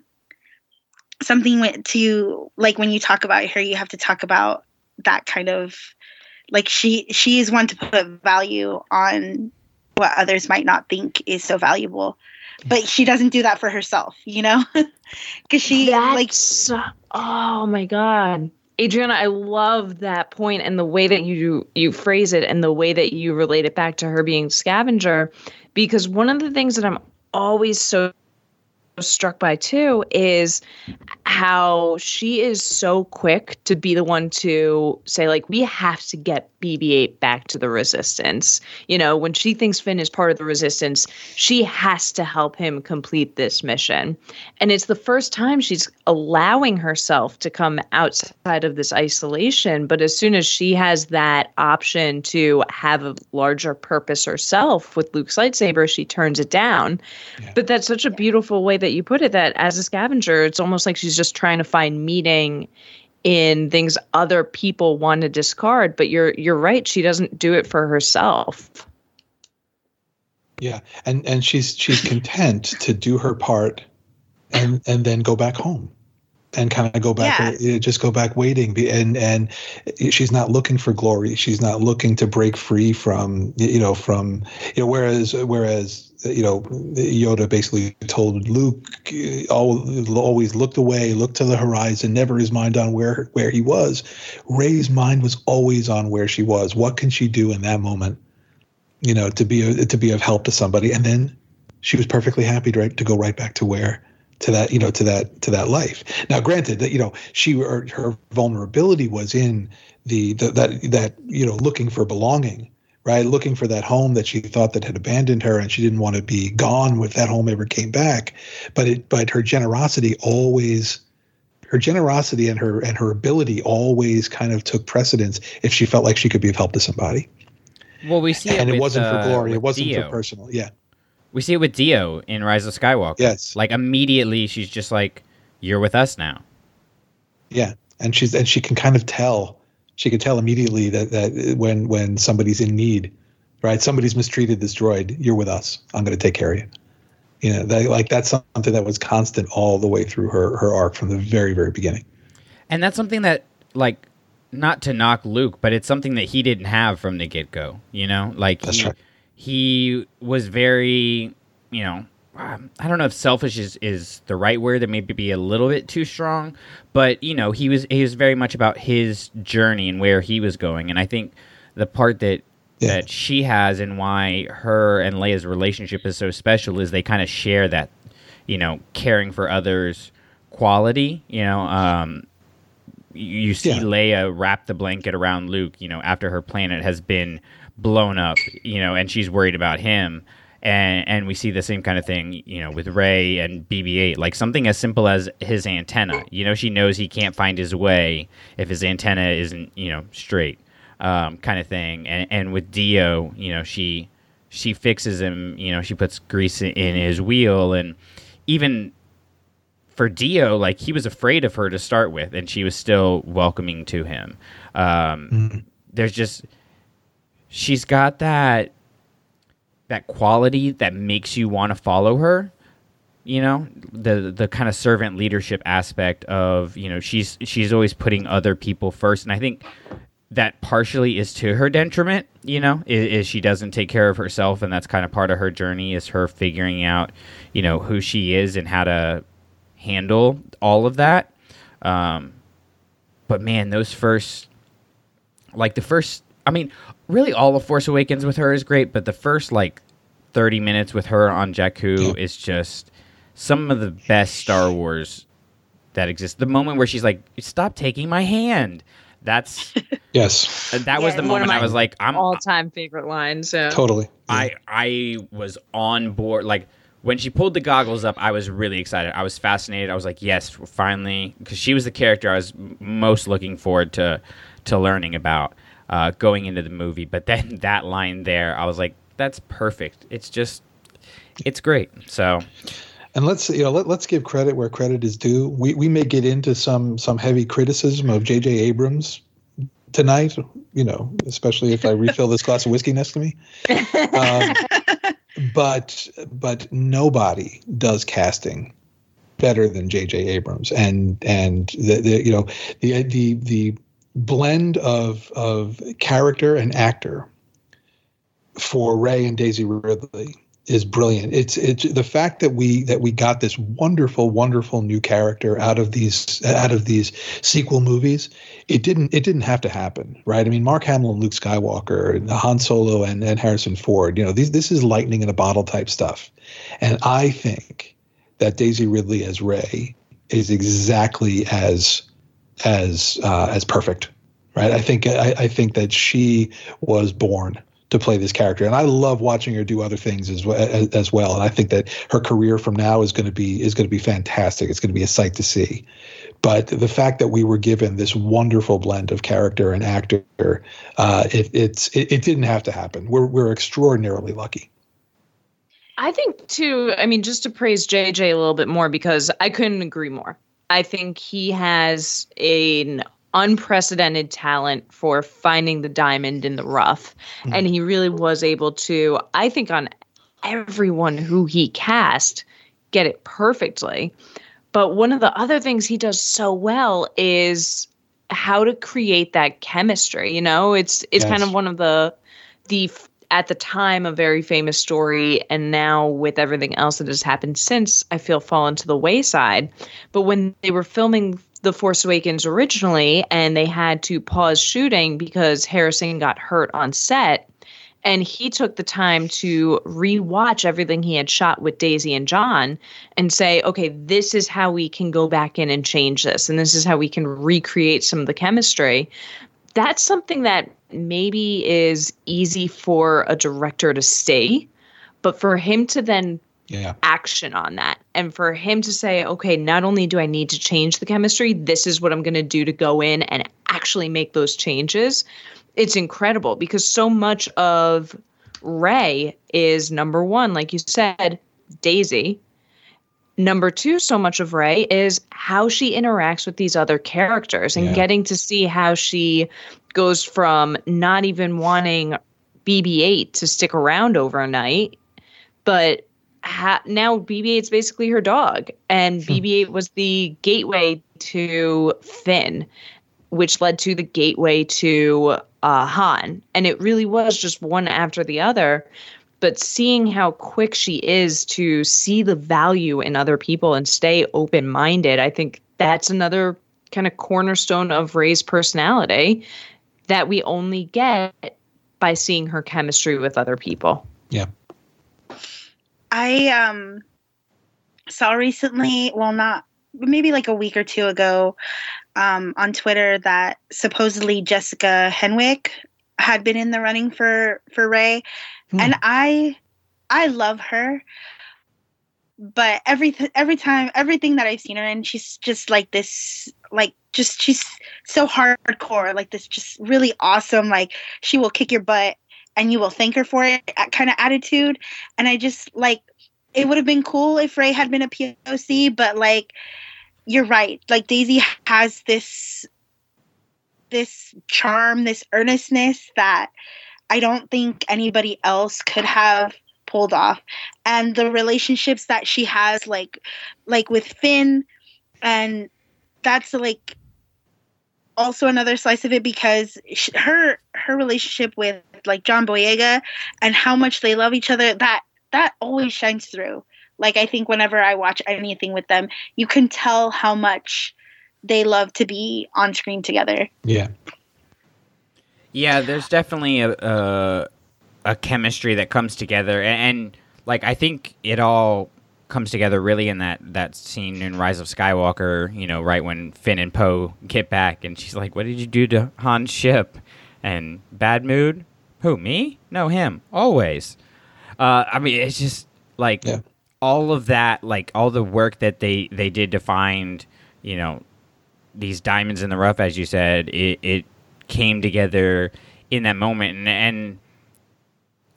something to like when you talk about her you have to talk about that kind of like she she is one to put value on what others might not think is so valuable. But she doesn't do that for herself you know? Because she That's, like oh my god. Adriana, I love that point and the way that you you phrase it and the way that you relate it back to her being scavenger. Because one of the things that I'm always so struck by too is how she is so quick to be the one to say like we have to get BB-8 back to the resistance. You know, when she thinks Finn is part of the resistance, she has to help him complete this mission. And it's the first time she's allowing herself to come outside of this isolation, but as soon as she has that option to have a larger purpose herself with Luke's lightsaber, she turns it down. Yeah. But that's such a beautiful way that you put it that as a scavenger, it's almost like she's just trying to find meaning in things other people want to discard but you're you're right she doesn't do it for herself yeah and and she's she's content to do her part and and then go back home and kind of go back yeah. Uh, just go back waiting and and she's not looking for glory she's not looking to break free from you know from you know whereas whereas you know, Yoda basically told Luke uh, always looked away, looked to the horizon, never his mind on where where he was. Rey's mind was always on where she was. What can she do in that moment? You know, to be a, to be of help to somebody, and then she was perfectly happy to, to go right back to where to that you know to that to that life. Now, granted that you know she her, her vulnerability was in the, the that that you know looking for belonging right? Looking for that home that she thought that had abandoned her, and she didn't want to be gone if that home ever came back. But it, but her generosity always, her generosity and her and her ability always kind of took precedence if she felt like she could be of help to somebody. Well, we see, and it, it with, wasn't uh, for glory. It wasn't D-O. for personal. Yeah, We see it with D-O in Rise of Skywalker. Yes. Like immediately she's just like, You're with us now. yeah, and she's and she can kind of tell. She could tell immediately that that when when somebody's in need, right? Somebody's mistreated this droid. You're with us. I'm going to take care of you. You know, that, like that's something that was constant all the way through her her arc from the very very beginning. And that's something that like not to knock Luke, but it's something that he didn't have from the get go. You know, like That's he, right. he was very, you know, I don't know if selfish is, is the right word. That maybe be a little bit too strong, but you know, he was he was very much about his journey and where he was going. And I think the part that Yeah. that she has and why her and Leia's relationship is so special is they kind of share that, you know, caring for others quality. You know, um, you, see Yeah. Leia wrap the blanket around Luke, you know, after her planet has been blown up, you know, and she's worried about him. And and we see the same kind of thing, you know, with Rey and BB-8. Like something as simple as his antenna. You know, she knows he can't find his way if his antenna isn't, you know, straight, um, kind of thing. And and with D-O, you know, she she fixes him. You know, she puts grease in his wheel, and even for D-O, like he was afraid of her to start with, and she was still welcoming to him. Um, Mm-hmm. There's just she's got that that quality that makes you want to follow her. You know, the the kind of servant leadership aspect of you know she's she's always putting other people first, and I think that partially is to her detriment. You know, is, is she doesn't take care of herself, and that's kind of part of her journey is her figuring out, you know, who she is and how to handle all of that. Um, but man, those first, like the first, I mean, really all of Force Awakens with her is great, but the first like 30 minutes with her on Jakku is just some of the best Star Wars that exists. The moment where she's like, stop taking my hand. That's, Yes. that was Yeah, the moment I was like, I'm, all-time favorite line." So. Totally. I I was on board. Like when she pulled the goggles up, I was really excited. I was fascinated. I was like, yes, finally, because she was the character I was m- most looking forward to to learning about uh, going into the movie. But then that line there, I was like, that's perfect. It's just, it's great. So And let's you know let, let's give credit where credit is due. We we may get into some some heavy criticism of J.J. Abrams tonight. You know, especially if I refill this glass of whiskey next to me. Um, but but nobody does casting better than J.J. Abrams, and and the, the you know the the the blend of of character and actor for Rey and Daisy Ridley is brilliant. It's it's the fact that we that we got this wonderful, wonderful new character out of these out of these sequel movies. It didn't it didn't have to happen, right? I mean, Mark Hamill and Luke Skywalker, and Han Solo and, and Harrison Ford. You know, these this is lightning in a bottle type stuff, and I think that Daisy Ridley as Rey is exactly as as uh, as perfect, right? I think I, I think that she was born to play this character, and I love watching her do other things as well. As, well. And I think that her career from now is going to be is going to be fantastic. It's going to be a sight to see. But the fact that we were given this wonderful blend of character and actor, uh, it, it's it, it didn't have to happen. We're we're extraordinarily lucky. I think too. I mean, just to praise JJ a little bit more because I couldn't agree more. I think he has an unprecedented talent for finding the diamond in the rough, hmm. and he really was able to. I think on everyone who he cast, get it perfectly. But one of the other things he does so well is how to create that chemistry. You know, it's it's kind of one of the the at the time a very famous story and now with everything else that has happened since i feel fallen to the wayside but when they were filming the force awakens originally and they had to pause shooting because harrison got hurt on set and he took the time to rewatch everything he had shot with Daisy and John and say, okay, this is how we can go back in and change this. And this is how we can recreate some of the chemistry. That's something that maybe is easy for a director to say, but for him to then Yeah. action on that and for him to say, okay, not only do I need to change the chemistry, this is what I'm going to do to go in and actually make those changes it's incredible because so much of Rey is number one, like you said, Daisy. Number two, so much of Rey is how she interacts with these other characters and Yeah. getting to see how she goes from not even wanting BB 8 to stick around overnight, but ha- now BB 8's basically her dog. And BB 8 was the gateway to Finn which led to the gateway to uh, Han. And it really was just one after the other. But seeing how quick she is to see the value in other people and stay open minded, I think that's another kind of cornerstone of Rey's personality that we only get by seeing her chemistry with other people. Yeah. I um saw recently, well not maybe like a week or two ago, um, on Twitter that supposedly Jessica Henwick had been in the running for for Rey. Hmm. And I I love her, but every every time everything that I've seen her in, she's just like this, like just she's so hardcore, like this, just really awesome. Like she will kick your butt and you will thank her for it, kind of attitude. And I just like it would have been cool if Rey had been a POC, but like you're right, like Daisy has this this charm, this earnestness that I don't think anybody else could have pulled off. And the relationships that she has like like with Finn and that's like also another slice of it because she, her her relationship with like John Boyega and how much they love each other that that always shines through. Like I think whenever I watch anything with them you can tell how much they love to be on screen together. Yeah yeah there's definitely a, a a chemistry that comes together and, and, like I think it all comes together really in that that scene in Rise of Skywalker, you know, right when Finn and Poe get back and she's like, "What did you do to Han's ship?" And bad mood? Who, me? No, him. Always. Uh, I mean, it's just like yeah. all of that, like all the work that they they did to find, you know, these diamonds in the rough, as you said, it, it came together in that moment, and, and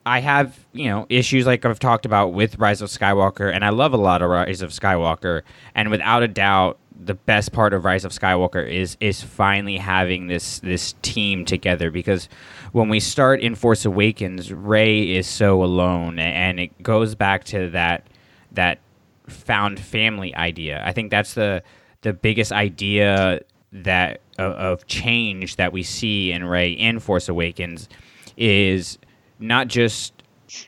I have, you know, issues like I've talked about with Rise of Skywalker, and I love a lot of Rise of Skywalker, and without a doubt, the best part of Rise of Skywalker is is finally having this this team together. Because when we start in Force Awakens, Rey is so alone, and it goes back to that that found family idea. I think that's the the biggest idea that of, change that we see in Rey in Force Awakens is not just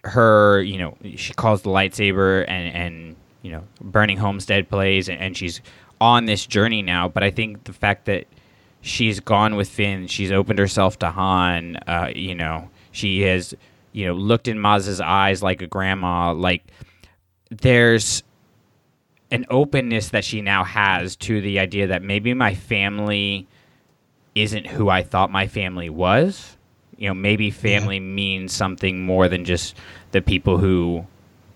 her, you know, she calls the lightsaber and and you know, burning homestead plays and, and she's on this journey now. But I think the fact that she's gone with Finn, she's opened herself to Han. Uh, you know, she has you know looked in Maz's eyes like a grandma. Like there's an openness that she now has to the idea that maybe my family isn't who I thought my family was. You know maybe family yeah. means something more than just the people who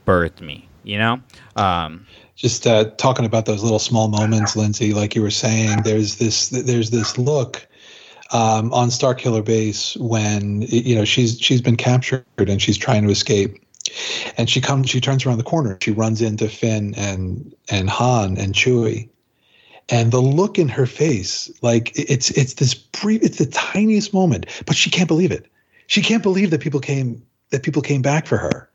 birthed me you know? Um, just uh, talking about those little small moments lindsay like you were saying there's this there's this look um, on Starkiller Base when you know she's she's been captured and she's trying to escape. And she comes she turns around the corner. She runs into finn and and han and chewie and the look in her face like it's it's this brief it's the tiniest moment but she can't believe it. She can't believe that people came that people came back for her.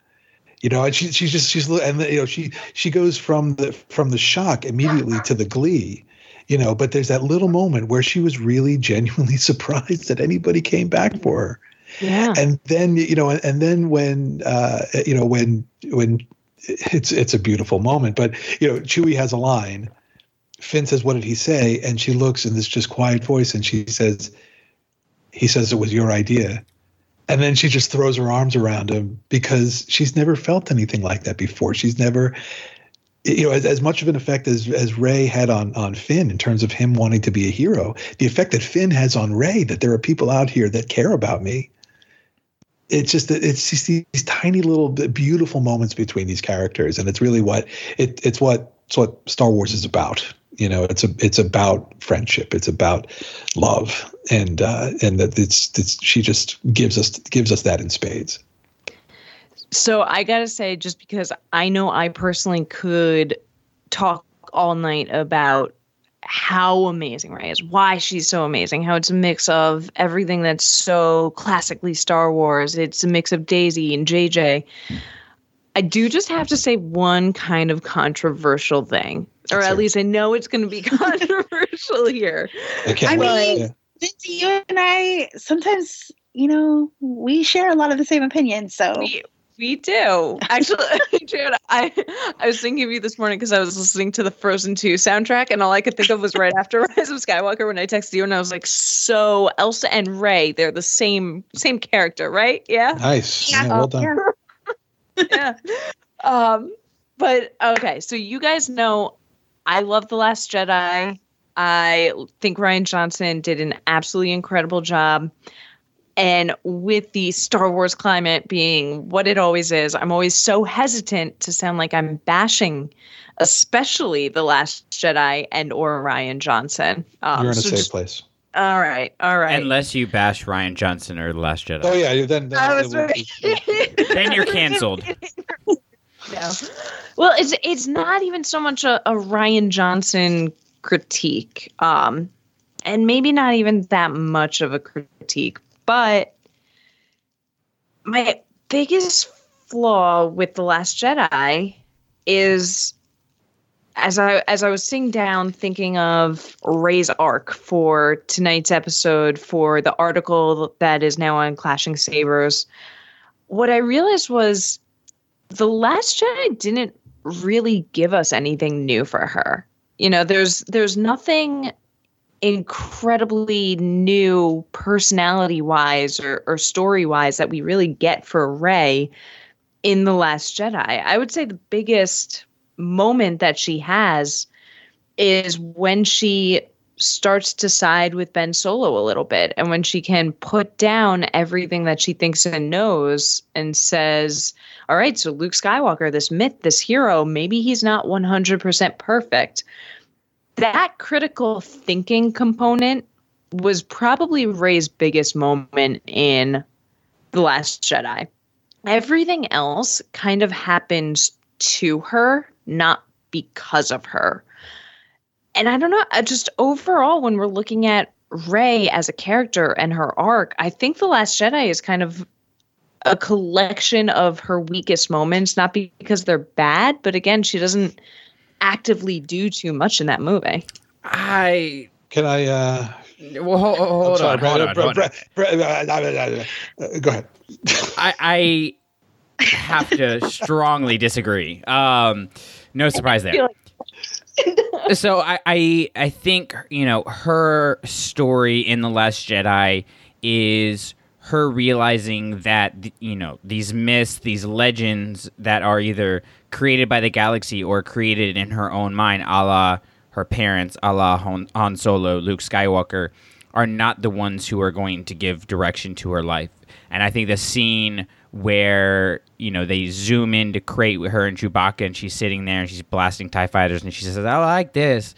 You know and she, she's just she's and you know she she goes from the from the shock immediately to the glee you know but there's that little moment where she was really genuinely surprised that anybody came back for her. Yeah. And then you know and then when uh you know when when it's it's a beautiful moment but you know chewie has a line Finn says, What did he say? And she looks in this just quiet voice and she says, He says it was your idea. And then she just throws her arms around him because she's never felt anything like that before. She's never, you know, as, as much of an effect as, as Rey had on, on Finn in terms of him wanting to be a hero, the effect that Finn has on Rey, that there are people out here that care about me. It's just that it's just these tiny little beautiful moments between these characters. And it's really what it, it's what, it's what Star Wars is about you know it's a it's about friendship it's about love and uh and that it's it's she just gives us gives us that in spades so i gotta say just because i know i personally could talk all night about how amazing Rey is, why she's so amazing, how it's a mix of everything that's so classically Star Wars. It's a mix of Daisy and JJ. I do just have to say one kind of controversial thing, or at least I know it's going to be controversial here. Okay. I mean, Lindsay, you and I sometimes, you know, we share a lot of the same opinions. So we, we do actually. Jared, I I was thinking of you this morning because I was listening to the Frozen Two soundtrack, and all I could think of was right after Rise of Skywalker when I texted you, and I was like, "So Elsa and Rey, they're the same same character, right? Yeah. Nice. Yeah. yeah well done. Yeah yeah. Um, but okay, so you guys know I love The Last Jedi. I think Rian Johnson did an absolutely incredible job. And with the Star Wars climate being what it always is, I'm always so hesitant to sound like I'm bashing, especially The Last Jedi and or Rian Johnson. Um, You're in a so safe just- place. All right, all right. Unless you bash Rian Johnson or The Last Jedi. Oh yeah, then, then I was it be- Then you're canceled. No. Well, it's it's not even so much a, a Rian Johnson critique, um, and maybe not even that much of a critique. But my biggest flaw with the Last Jedi is as I as I was sitting down thinking of Rey's arc for tonight's episode for the article that is now on Clashing Sabers, what I realized was the Last Jedi didn't really give us anything new for her. You know, there's there's nothing incredibly new personality wise or, or story wise that we really get for Rey in The Last Jedi. I would say the biggest moment that she has is when she starts to side with Ben Solo a little bit and when she can put down everything that she thinks and knows and says, All right, so Luke Skywalker, this myth, this hero, maybe he's not 100% perfect. That critical thinking component was probably Rey's biggest moment in The Last Jedi. Everything else kind of happens to her, not because of her. And I don't know, just overall, when we're looking at Rey as a character and her arc, I think The Last Jedi is kind of a collection of her weakest moments, not because they're bad, but again, she doesn't actively do too much in that movie. I Can I? uh well, hold, hold sorry, on, Brad- hold on, Brad- hold on. Brad- Brad- uh, uh, uh, Go ahead. I, I have to strongly disagree. Um, no surprise there. so I, I I think you know her story in the Last Jedi is her realizing that you know these myths, these legends that are either created by the galaxy or created in her own mind, a la her parents, a la Han, Solo, Luke Skywalker, are not the ones who are going to give direction to her life. And I think the scene where you know they zoom in to Crait with her and Chewbacca, and she's sitting there and she's blasting Tie fighters, and she says, "I like this."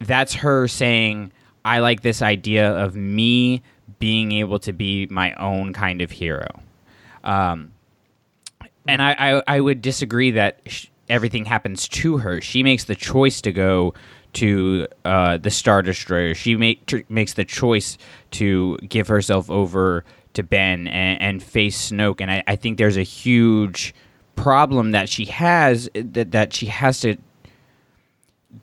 That's her saying, "I like this idea of me being able to be my own kind of hero." Um, and I, I, I would disagree that sh- everything happens to her. She makes the choice to go to uh, the Star Destroyer. She make, tr- makes the choice to give herself over to Ben and, and face Snoke. And I, I think there's a huge problem that she has that, that she has to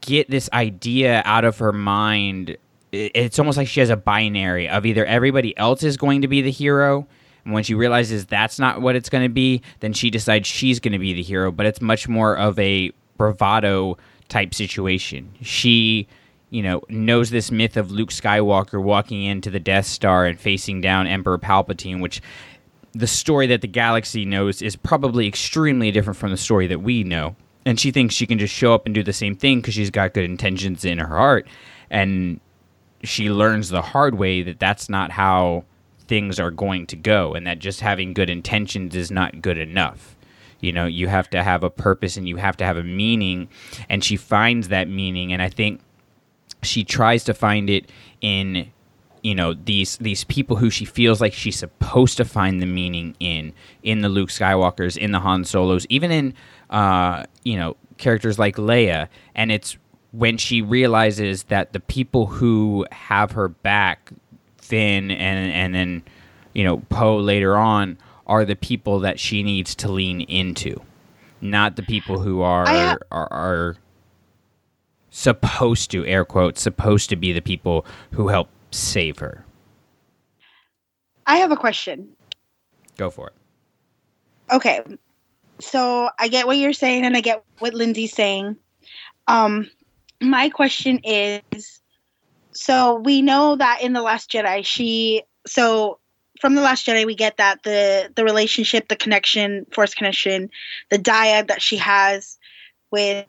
get this idea out of her mind. It's almost like she has a binary of either everybody else is going to be the hero. And when she realizes that's not what it's going to be, then she decides she's going to be the hero. But it's much more of a bravado type situation. She, you know, knows this myth of Luke Skywalker walking into the Death Star and facing down Emperor Palpatine, which the story that the galaxy knows is probably extremely different from the story that we know. And she thinks she can just show up and do the same thing because she's got good intentions in her heart. And she learns the hard way that that's not how things are going to go and that just having good intentions is not good enough. You know, you have to have a purpose and you have to have a meaning. And she finds that meaning. And I think she tries to find it in you know these these people who she feels like she's supposed to find the meaning in in the Luke Skywalkers in the Han Solos even in uh you know characters like Leia and it's when she realizes that the people who have her back Finn and and then you know Poe later on are the people that she needs to lean into not the people who are ha- are, are supposed to air quotes supposed to be the people who help save her I have a question. go for it Okay. So I get what you're saying and I get what Lindsay's saying. Um my question is so we know that in the last Jedi she so from the last Jedi we get that the the relationship, the connection, force connection, the dyad that she has with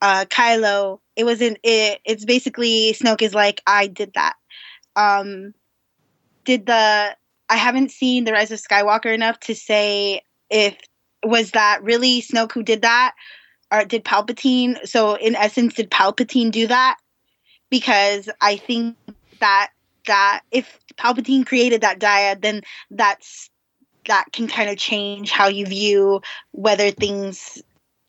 uh Kylo, it was in it, it's basically Snoke is like I did that. Um did the I haven't seen the Rise of Skywalker enough to say if was that really Snoke who did that or did Palpatine? So in essence, did Palpatine do that? Because I think that that if Palpatine created that dyad, then that's that can kind of change how you view whether things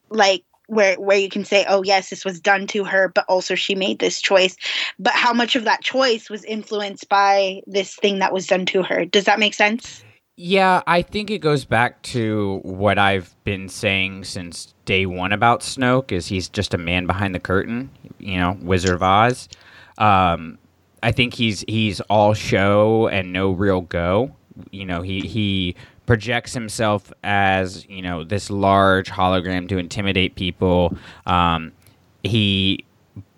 like where where you can say oh yes this was done to her but also she made this choice but how much of that choice was influenced by this thing that was done to her does that make sense Yeah, I think it goes back to what I've been saying since day one about Snoke is he's just a man behind the curtain, you know, Wizard of Oz. Um, I think he's he's all show and no real go. You know, he he projects himself as you know this large hologram to intimidate people. Um, he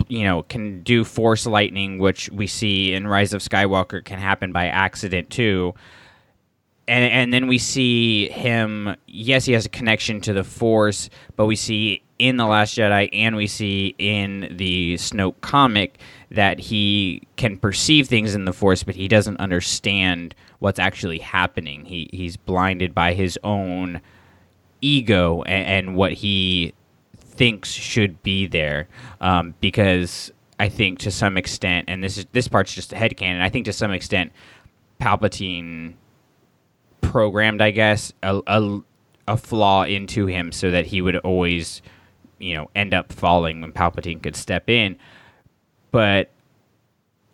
you know can do force lightning, which we see in Rise of Skywalker can happen by accident too and and then we see him. Yes, he has a connection to the Force, but we see in the Last Jedi, and we see in the Snoke comic that he can perceive things in the Force, but he doesn't understand what's actually happening. He he's blinded by his own ego and, and what he thinks should be there, um, because I think to some extent, and this is this part's just a headcanon. I think to some extent, Palpatine programmed, I guess, a, a, a flaw into him so that he would always, you know, end up falling when Palpatine could step in. But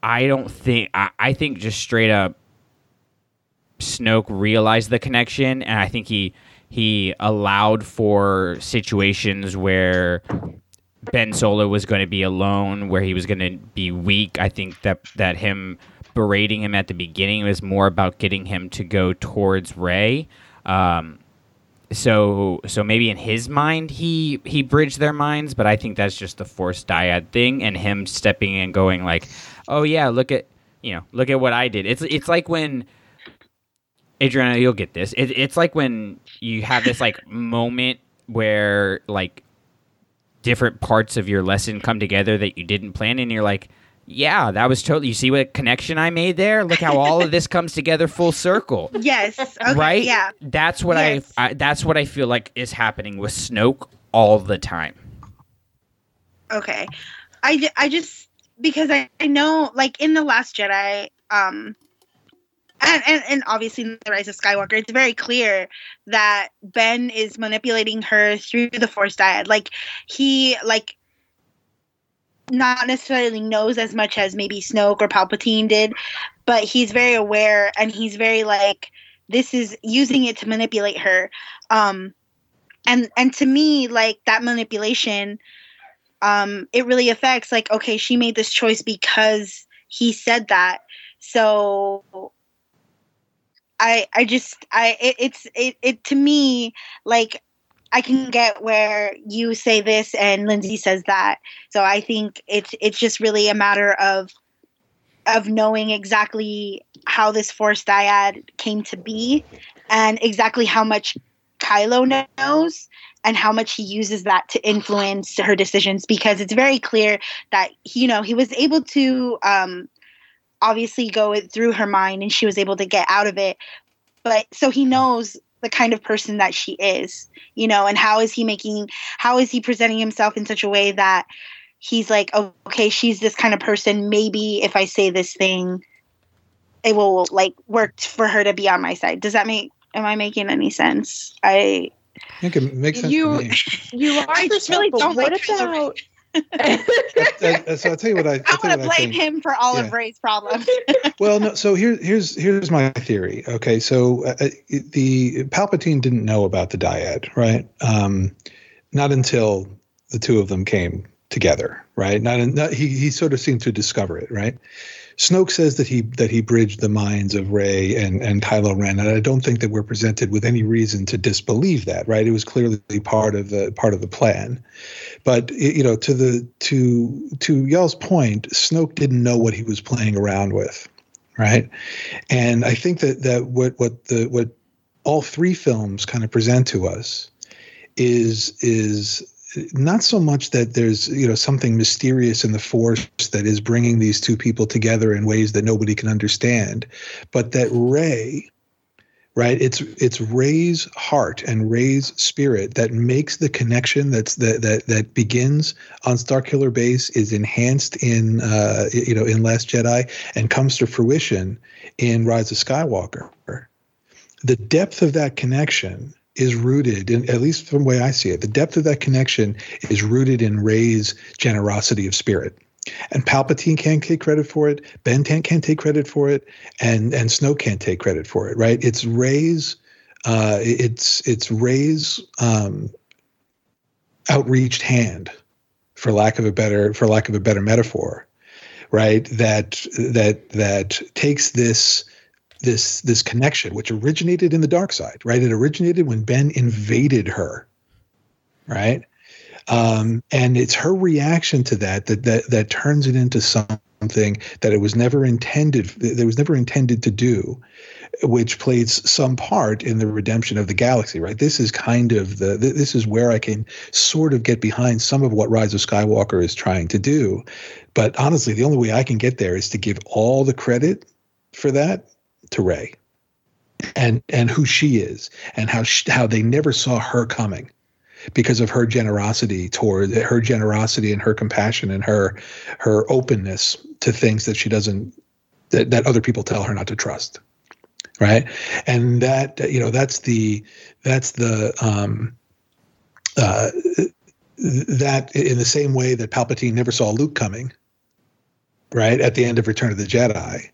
I don't think, I, I think just straight up Snoke realized the connection, and I think he he allowed for situations where Ben Solo was going to be alone, where he was going to be weak. I think that that him berating him at the beginning was more about getting him to go towards Rey. Um, so so maybe in his mind he he bridged their minds, but I think that's just the forced dyad thing, and him stepping in, going like, "Oh yeah, look at you know look at what I did." It's it's like when. Adriana, you'll get this. It, it's like when you have this like moment where like different parts of your lesson come together that you didn't plan, and you're like, yeah, that was totally. You see what connection I made there? Look how all of this comes together full circle. Yes. Okay, right? Yeah. That's what Yes. I, I. That's what I feel like is happening with Snoke all the time. Okay. I, I just because I, I know like in the Last Jedi, um, and, and and obviously in the Rise of Skywalker, it's very clear that Ben is manipulating her through the Force dyad. Like he like not necessarily knows as much as maybe Snoke or Palpatine did, but he's very aware and he's very like this is using it to manipulate her. Um and and to me like that manipulation um it really affects like okay, she made this choice because he said that. So I I just I it, it's it, it to me like I can get where you say this and Lindsay says that. So I think it's it's just really a matter of of knowing exactly how this force dyad came to be and exactly how much Kylo knows and how much he uses that to influence her decisions because it's very clear that you know he was able to um obviously go through her mind and she was able to get out of it but so he knows the kind of person that she is you know and how is he making how is he presenting himself in such a way that he's like oh, okay she's this kind of person. Maybe if i say this thing it will like work for her to be on my side. Does that make am i making any sense? I I think it makes sense You- to me. You are I just really don't what like about Uh, uh, so I'll tell you what I. I want to blame him for all Yeah. of rey's problems Well, no. So here's here's here's my theory. Okay, so uh, uh, the Palpatine didn't know about the dyad, right? Um, not until the two of them came together, right? Not, not he he sort of seemed to discover it, right? Snoke says that he that he bridged the minds of Rey and and Kylo Ren, and I don't think that we're presented with any reason to disbelieve that, right? It was clearly part of the part of the plan. But you know, to the to to y'all's point, Snoke didn't know what he was playing around with, right? And I think that that what what the what all three films kind of present to us is is not so much that there's you know something mysterious in the force that is bringing these two people together in ways that nobody can understand, but that Rey, right it's it's Rey's heart and Rey's spirit that makes the connection that's that that that begins on starkiller base is enhanced in uh you know in last jedi and comes to fruition in rise of skywalker. The depth of that connection is rooted in at least from the way i see it the depth of that connection is rooted in rey's generosity of spirit and Palpatine can't take credit for it. Ben can't, can't take credit for it, and and Snoke can't take credit for it. Right? It's Rey's. Uh, it's it's Rey's um, outreached hand, for lack of a better for lack of a better metaphor, right? That that that takes this this this connection, which originated in the dark side, right? It originated when Ben invaded her, right? Um, and it's her reaction to that that that that turns it into something that it was never intended that was never intended to do which plays some part in the redemption of the galaxy right this is kind of the this is where i can sort of get behind some of what rise of skywalker is trying to do but honestly the only way i can get there is to give all the credit for that to rey and and who she is and how she, how they never saw her coming because of her generosity toward her generosity and her compassion and her her openness to things that she doesn't that, that other people tell her not to trust. Right? And that you know that's the that's the um uh that in the same way that palpatine never saw luke coming right at the end of return of the jedi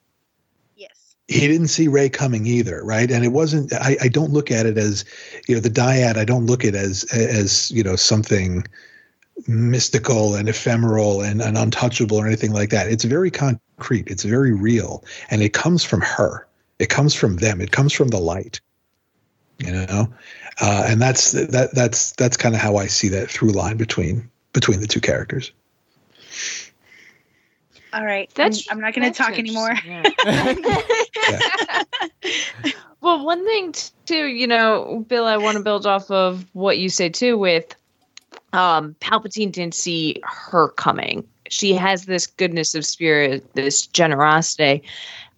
he didn't see Rey coming either, right? And it wasn't. I, I don't look at it as, you know, the dyad. I don't look at it as as you know something mystical and ephemeral and, and untouchable or anything like that. It's very concrete. It's very real, and it comes from her. It comes from them. It comes from the light. You know, uh, and that's that that's that's kind of how I see that through line between between the two characters. All right. That's, I'm, I'm not going to talk anymore. well, one thing too, you know, Bill, I want to build off of what you said too with um Palpatine didn't see her coming. She has this goodness of spirit, this generosity.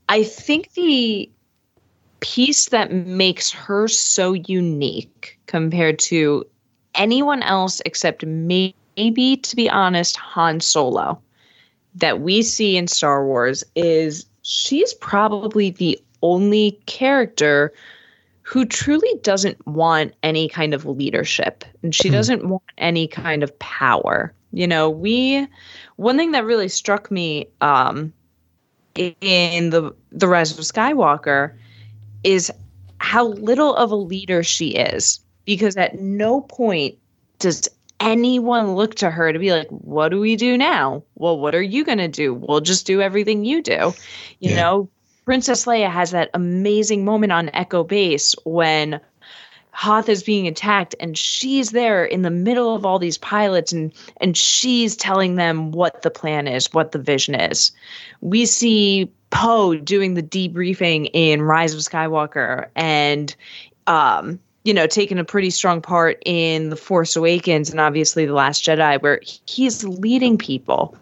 I think the piece that makes her so unique compared to anyone else except maybe to be honest Han Solo that we see in Star Wars is she's probably the only character who truly doesn't want any kind of leadership and she hmm. doesn't want any kind of power. You know, we one thing that really struck me um in the the Rise of Skywalker is how little of a leader she is because at no point does anyone look to her to be like, what do we do now? Well, what are you going to do? We'll just do everything you do. You yeah. know, Princess Leia has that amazing moment on Echo Base when Hoth is being attacked and she's there in the middle of all these pilots and and she's telling them what the plan is, what the vision is. We see Poe doing the debriefing in Rise of Skywalker and um you know, taken a pretty strong part in The Force Awakens and obviously The Last Jedi, where he's leading people.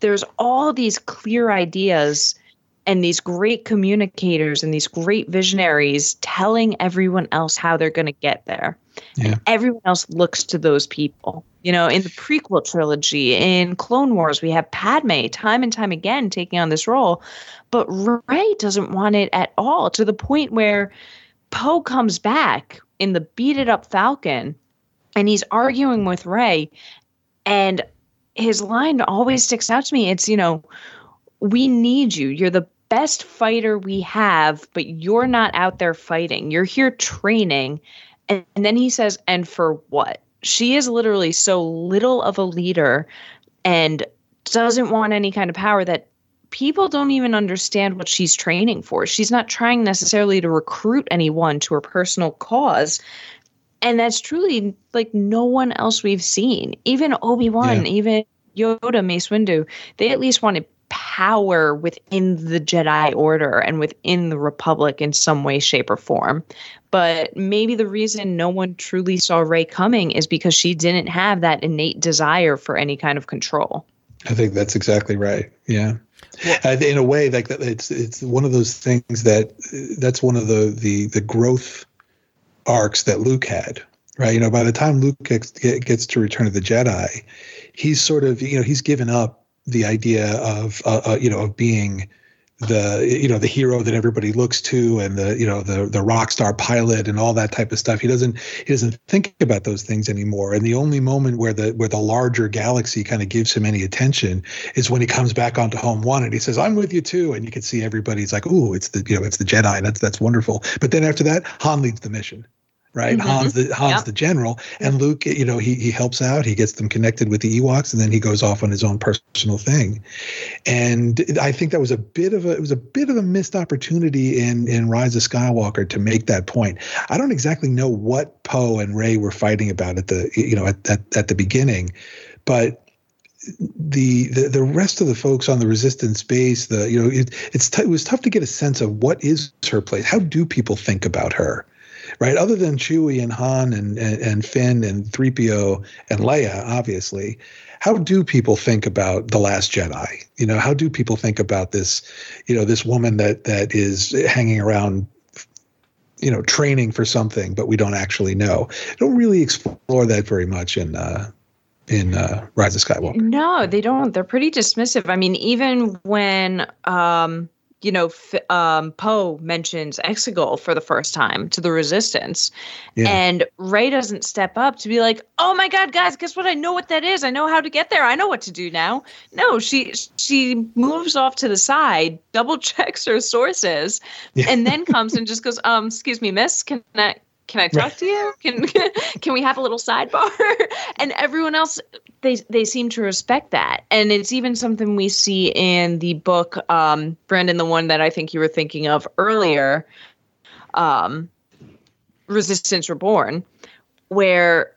There's all these clear ideas and these great communicators and these great visionaries telling everyone else how they're going to get there. Yeah. And everyone else looks to those people. You know, in the prequel trilogy, in Clone Wars, we have Padme time and time again taking on this role, but Rey doesn't want it at all to the point where Poe comes back in the beat it up Falcon and he's arguing with Rey. and his line always sticks out to me. It's, you know, we need you. You're the best fighter we have, but you're not out there fighting. You're here training. And, and then he says, and for what? She is literally so little of a leader and doesn't want any kind of power that people don't even understand what she's training for. She's not trying necessarily to recruit anyone to her personal cause. And that's truly like no one else we've seen. Even Obi-Wan, yeah. even Yoda, Mace Windu, they at least wanted power within the Jedi Order and within the Republic in some way, shape, or form. But maybe the reason no one truly saw Rey coming is because she didn't have that innate desire for any kind of control. I think that's exactly right. Yeah. Uh, in a way, like that, it's it's one of those things that that's one of the the the growth arcs that Luke had, right? You know, by the time Luke gets gets to Return of the Jedi, he's sort of you know he's given up the idea of uh, uh, you know of being the you know the hero that everybody looks to and the you know the the rock star pilot and all that type of stuff. He doesn't he doesn't think about those things anymore. And the only moment where the where the larger galaxy kind of gives him any attention is when he comes back onto home one and he says i'm with you too. And you can see everybody's like oh it's the you know it's the jedi. That's that's wonderful. But then after that han leads the mission right? Mm-hmm. Han's the Han's yep. the general, and Luke, you know, he he helps out. He gets them connected with the Ewoks, and then he goes off on his own personal thing. And I think that was a bit of a it was a bit of a missed opportunity in in Rise of Skywalker to make that point. I don't exactly know what Poe and Rey were fighting about at the you know at at, at the beginning, but. The, the the rest of the folks on the resistance base, the you know, it, it's t- it was tough to get a sense of what is her place. How do people think about her? Right? Other than Chewie and Han and, and, and Finn and 3PO and Leia, obviously, how do people think about the Last Jedi? You know, how do people think about this, you know, this woman that that is hanging around you know training for something but we don't actually know don't really explore that very much in uh in uh rise of skywalker no they don't they're pretty dismissive i mean even when um you know, um, Poe mentions Exegol for the first time to the Resistance, yeah. and Rey doesn't step up to be like, "Oh my God, guys, guess what? I know what that is. I know how to get there. I know what to do now." No, she she moves off to the side, double checks her sources, yeah. and then comes and just goes, "Um, excuse me, Miss, can I?" Can I talk to you? Can can we have a little sidebar? and everyone else they they seem to respect that. And it's even something we see in the book um Brandon the one that I think you were thinking of earlier um Resistance Reborn where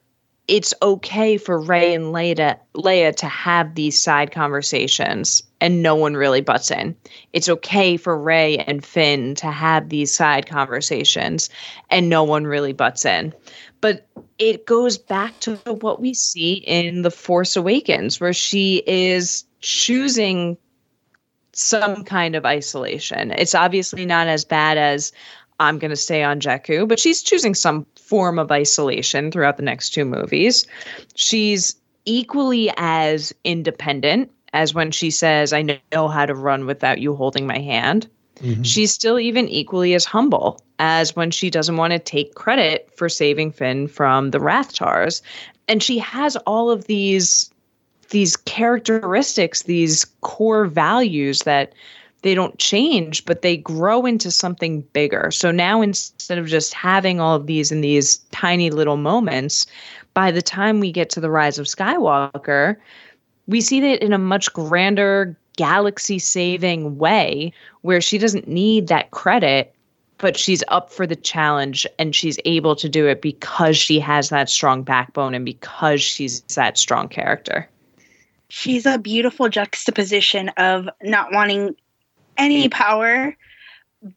it's okay for Rey and Leia, Leia to have these side conversations and no one really butts in. It's okay for Rey and Finn to have these side conversations and no one really butts in. But it goes back to what we see in The Force Awakens, where she is choosing some kind of isolation. It's obviously not as bad as I'm going to stay on Jakku, but she's choosing some form of isolation throughout the next two movies. She's equally as independent as when she says, I know how to run without you holding my hand. Mm-hmm. She's still even equally as humble as when she doesn't want to take credit for saving Finn from the Rathtars. And she has all of these these characteristics, these core values that they don't change, but they grow into something bigger. So now instead of just having all of these in these tiny little moments, by the time we get to the rise of Skywalker, we see that in a much grander galaxy saving way where she doesn't need that credit but she's up for the challenge and she's able to do it because she has that strong backbone and because she's that strong character. She's a beautiful juxtaposition of not wanting any power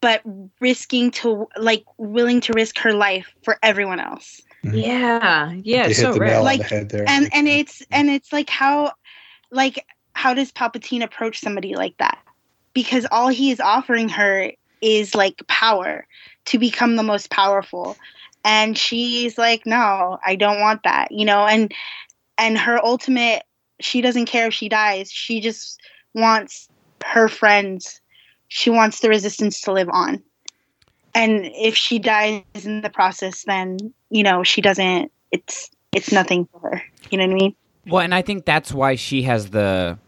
but risking to like willing to risk her life for everyone else mm-hmm. yeah yeah so rare. like and and it's and it's like how like how does palpatine approach somebody like that because all he is offering her is like power to become the most powerful and she's like no i don't want that you know and and her ultimate she doesn't care if she dies she just wants her friends she wants the resistance to live on. And if she dies in the process, then you know she doesn't. It's it's nothing for her. You know what I mean? Well, and I think that's why she has the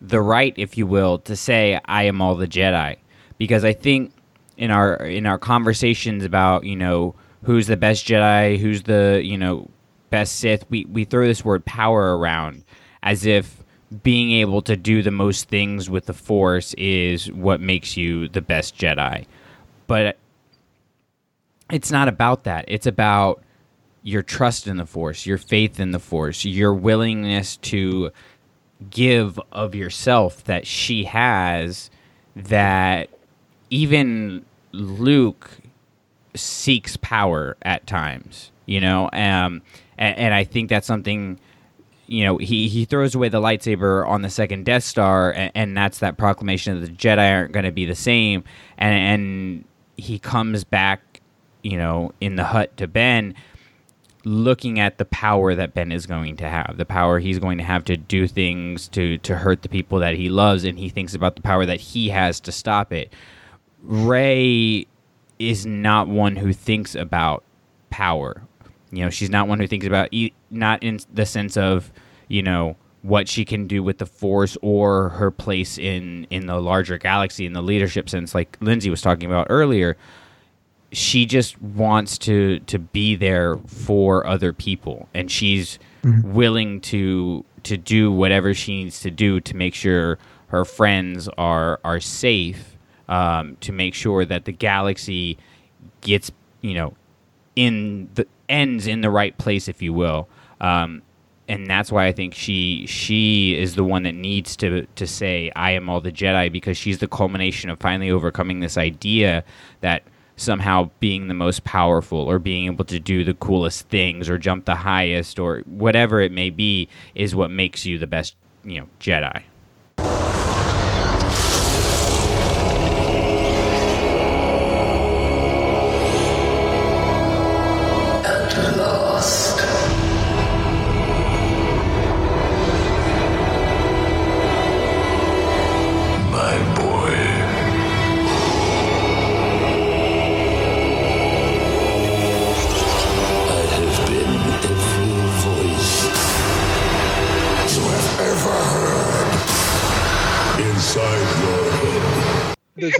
the right, if you will, to say I am all the Jedi, because I think in our in our conversations about you know who's the best Jedi, who's the you know best Sith, we we throw this word power around as if being able to do the most things with the Force is what makes you the best Jedi. But it's not about that. It's about your trust in the Force, your faith in the Force, your willingness to give of yourself that she has that even Luke seeks power at times, you know, um, and, and I think that's something you know, he, he throws away the lightsaber on the second Death Star, and, and that's that proclamation that the Jedi aren't going to be the same. And, and he comes back, you know, in the hut to Ben, looking at the power that Ben is going to have, the power he's going to have to do things to, to hurt the people that he loves, and he thinks about the power that he has to stop it. Rey is not one who thinks about power you know, she's not one who thinks about e- not in the sense of you know what she can do with the force or her place in in the larger galaxy in the leadership sense like lindsay was talking about earlier she just wants to to be there for other people and she's mm-hmm. willing to to do whatever she needs to do to make sure her friends are are safe um, to make sure that the galaxy gets you know in the ends in the right place, if you will. Um, and that's why I think she she is the one that needs to to say I am all the Jedi because she's the culmination of finally overcoming this idea that somehow being the most powerful or being able to do the coolest things or jump the highest or whatever it may be is what makes you the best you know Jedi.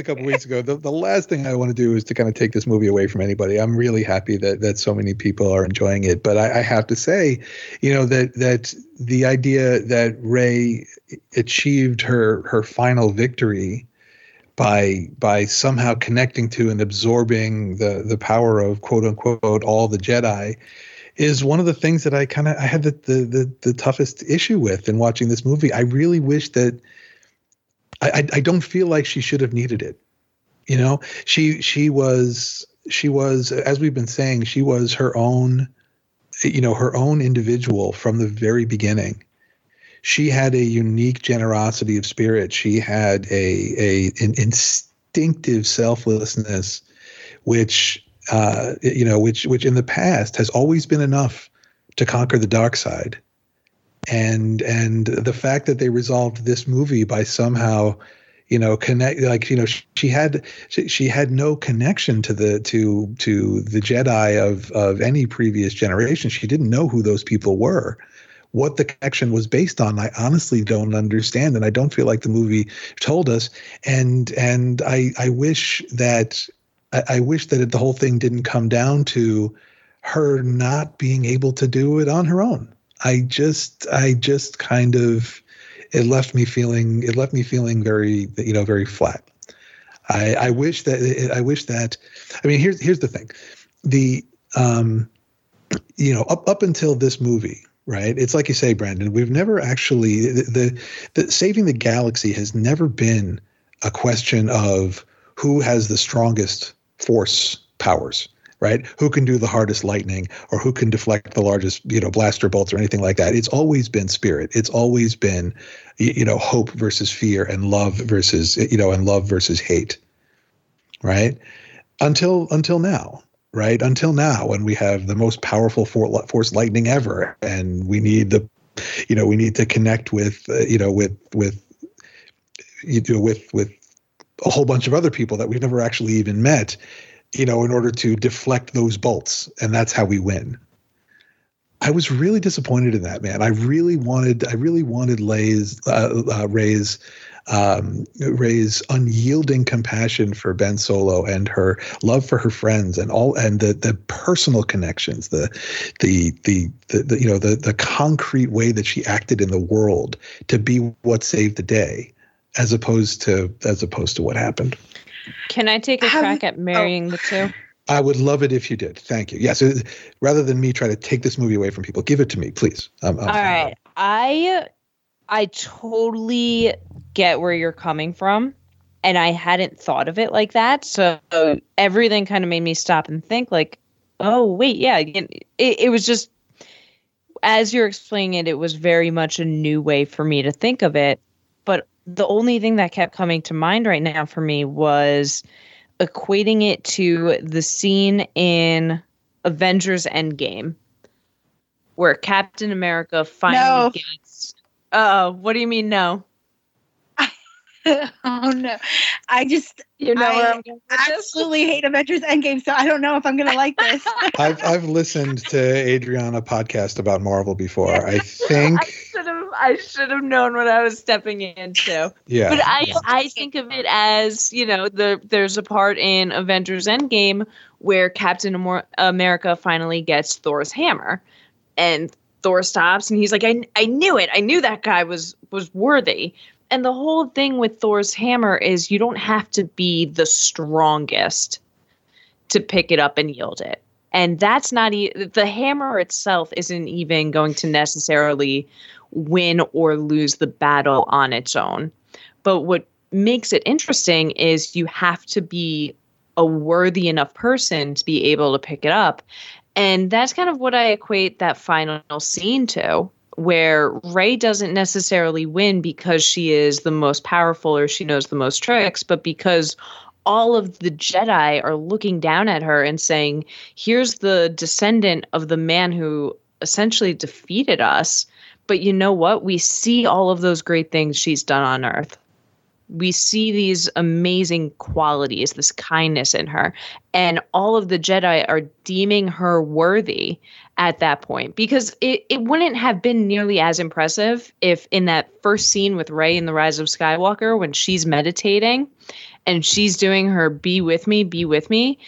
Couple weeks ago. The, the last thing I want to do is to kind of take this movie away from anybody. I'm really happy that that so many people are enjoying it, but I, I have to say, you know, that that the idea that Rey achieved her her final victory by by somehow connecting to and absorbing the the power of quote unquote all the Jedi is one of the things that I kind of I had the, the the the toughest issue with in watching this movie. I really wish that I, I don't feel like she should have needed it. You know, she she was she was as we've been saying she was her own you know her own individual from the very beginning. She had a unique generosity of spirit. She had a a an instinctive selflessness which uh you know which which in the past has always been enough to conquer the dark side and and the fact that they resolved this movie by somehow you know connect like you know she had she, she had no connection to the to to the jedi of of any previous generation. She didn't know who those people were. What the connection was based on i honestly don't understand and i don't feel like the movie told us. And and i i wish that i, I wish that the whole thing didn't come down to her not being able to do it on her own I just I just kind of it left me feeling it left me feeling very you know very flat. I, I wish that I wish that I mean here's here's the thing. The um you know up up until this movie right? It's like you say Brandon we've never actually the, the, the saving the galaxy has never been a question of who has the strongest force powers right? Who can do the hardest lightning or who can deflect the largest, you know, blaster bolts or anything like that. It's always been spirit. It's always been, you know, hope versus fear and love versus, you know, and love versus hate, right? Until until now, right? Until now, when we have the most powerful force lightning ever, and we need the, you know, we need to connect with, uh, you know, with with, you know, with with a whole bunch of other people that we've never actually even met you know, in order to deflect those bolts. And that's how we win. I was really disappointed in that, man. I really wanted, I really wanted Lay's, uh, uh, Rey's, um, Rey's unyielding compassion for Ben Solo and her love for her friends and all, and the the personal connections, the the the, the, the you know the the concrete way that she acted in the world to be what saved the day, as opposed to as opposed to what happened. Can I take a Have, crack at oh. marrying oh. the two? I would love it if you did. Thank you. Yes, rather than me try to take this movie away from people, give it to me, please. I'm, I'm All right. I I totally get where you're coming from. And I hadn't thought of it like that. So everything kind of made me stop and think, like, oh, wait, yeah. It, it was just, as you're explaining it, it was very much a new way for me to think of it. But the only thing that kept coming to mind right now for me was equating it to the scene in Avengers Endgame where Captain America finally No. gets. Uh, what do you mean no? oh no, I just You know I I'm going with this? absolutely hate Avengers Endgame, so I don't know if I'm gonna like this. I've I've listened to Adriana podcast about Marvel before. I think I should have I should have known what I was stepping into. yeah. But I I think of it as, you know, the there's a part in Avengers Endgame where Captain America finally gets Thor's hammer and Thor stops and he's like I I knew it. I knew that guy was was worthy. And the whole thing with Thor's hammer is you don't have to be the strongest to pick it up and yield it. And that's not e- the hammer itself isn't even going to necessarily win or lose the battle on its own. But what makes it interesting is you have to be a worthy enough person to be able to pick it up. And that's kind of what I equate that final scene to, where Rey doesn't necessarily win because she is the most powerful or she knows the most tricks, but because all of the Jedi are looking down at her and saying, Here's the descendant of the man who essentially defeated us. But you know what? We see all of those great things she's done on Earth. We see these amazing qualities, this kindness in her. And all of the Jedi are deeming her worthy at that point because it, it wouldn't have been nearly as impressive if in that first scene with Rey in The Rise of Skywalker, when she's meditating and she's doing her be with me, be with me,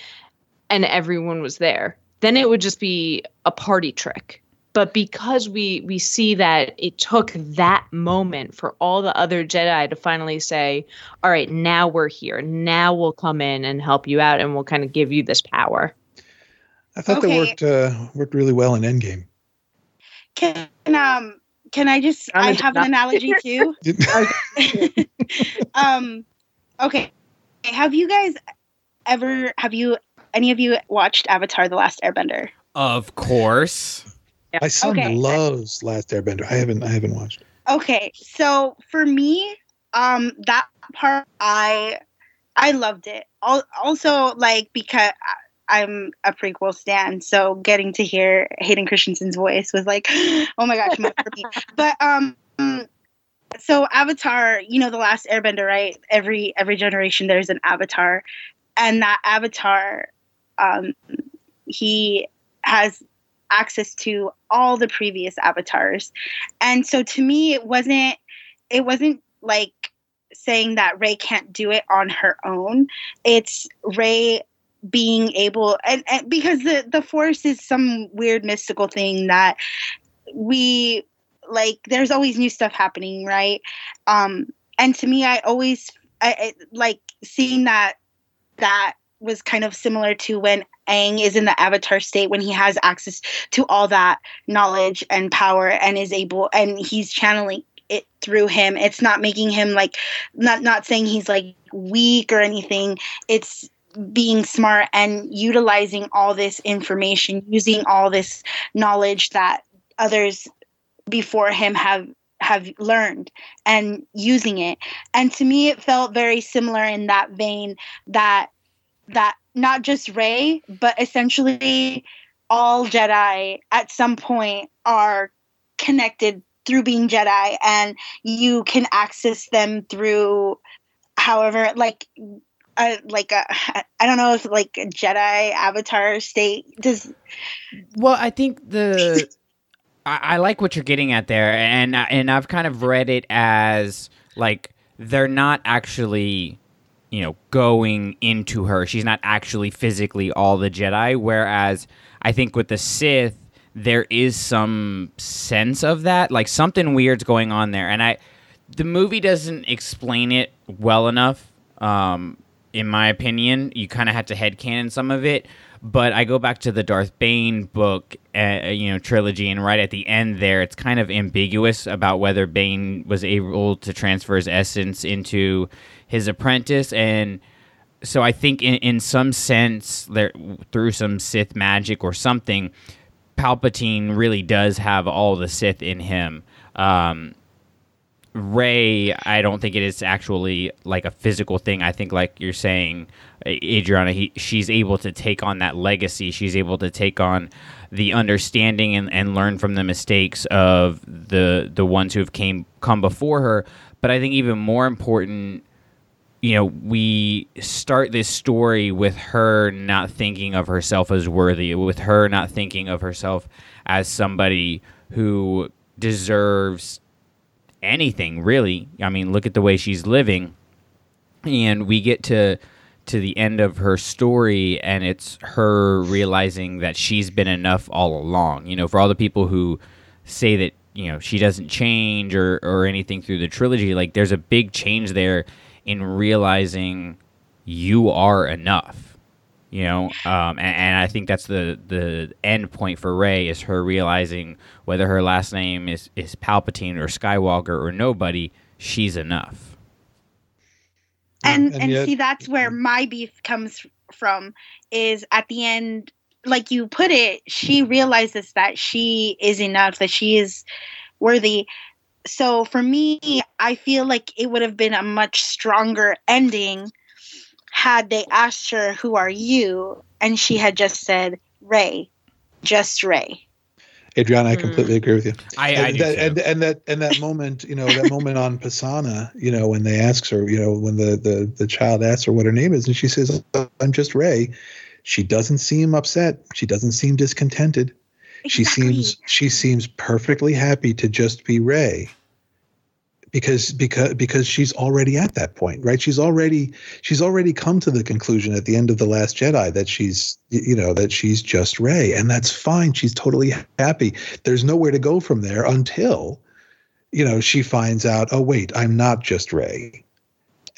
and everyone was there. Then it would just be a party trick. But because we we see that it took that moment for all the other Jedi to finally say, "All right, now we're here. Now we'll come in and help you out, and we'll kind of give you this power." I thought Okay. that worked uh, worked really well in Endgame. Can um can I just I'm I a have an analogy too? um okay. Have you guys ever have you any of you watched Avatar the Last Airbender? Of course. My son Okay. loves Last Airbender. I haven't I haven't watched. Okay, so for me, um, that part I I loved it. Al- Also, like because I'm a prequel stan, so getting to hear Hayden Christensen's voice was like, oh my gosh, moment for me. But um, so Avatar, you know, the last Airbender, right? Every every generation there's an Avatar, and that Avatar, um, he has access to all the previous avatars. And so to me it wasn't it wasn't like saying that rey can't do it on her own. It's rey being able and, and because the the force is some weird mystical thing that we like there's always new stuff happening right? Um and to me i always i, I like seeing that that was kind of similar to when Aang is in the avatar state when he has access to all that knowledge and power and is able and he's channeling it through him. It's not making him like not not saying he's like weak or anything. It's being smart and utilizing all this information using all this knowledge that others before him have have learned and using it. And to me it felt very similar in that vein that that not just Rey, but essentially all Jedi at some point are connected through being Jedi, and you can access them through however, like, uh, like a, I don't know if like Jedi avatar state does. Well, I think the I, I like what you're getting at there, and and I've kind of read it as like they're not actually, you know, going into her. She's not actually physically all the Jedi. Whereas I think with the Sith, there is some sense of that, like something weird's going on there, and I. The movie doesn't explain it well enough. Um, in my opinion. You kind of had to headcanon some of it. But I go back to the Darth Bane book, uh, you know, trilogy, and right at the end there, it's kind of ambiguous about whether Bane was able to transfer his essence into his apprentice. And so I think, in, in some sense, there through some Sith magic or something, Palpatine really does have all the Sith in him. Um, Rey, I don't think it is actually like a physical thing. I think, like you're saying, Adriana, he, she's able to take on that legacy. She's able to take on the understanding and, and learn from the mistakes of the the ones who have came come before her. But I think even more important, you know, we start this story with her not thinking of herself as worthy, with her not thinking of herself as somebody who deserves anything really. I mean, look at the way she's living, and we get to to the end of her story, and it's her realizing that she's been enough all along. You know, for all the people who say that you know she doesn't change or or anything through the trilogy, like there's a big change there in realizing you are enough you know um, and, and, i think that's the the end point for rey is her realizing whether her last name is is palpatine or skywalker or nobody she's enough. And and, and yet, see that's where my beef comes from is at the end like you put it she realizes that she is enough that she is worthy. So for me i feel like it would have been a much stronger ending had they asked her, Who are you? and she had just said, Rey, just Rey. Adriana, I hmm. completely agree with you. I, and, I that, and, and that and that moment, you know, that moment on Pasaana, you know, when they ask her, you know, when the, the the child asks her what her name is, and she says, "I'm just Rey." She doesn't seem upset. She doesn't seem discontented. Exactly. She seems she seems perfectly happy to just be Rey because because because she's already at that point right? She's already she's already come to the conclusion at the end of the last jedi that she's you know that she's just rey and that's fine. She's totally happy. There's nowhere to go from there until you know she finds out oh wait i'm not just rey.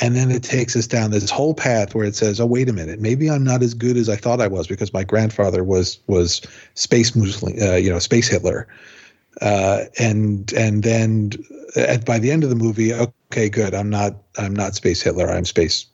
And then it takes us down this whole path where it says oh wait a minute maybe i'm not as good as i thought i was because my grandfather was was space Mussolini, uh, you know space hitler uh, and and then at, by the end of the movie, okay, good. I'm not I'm not Space Hitler. I'm Space.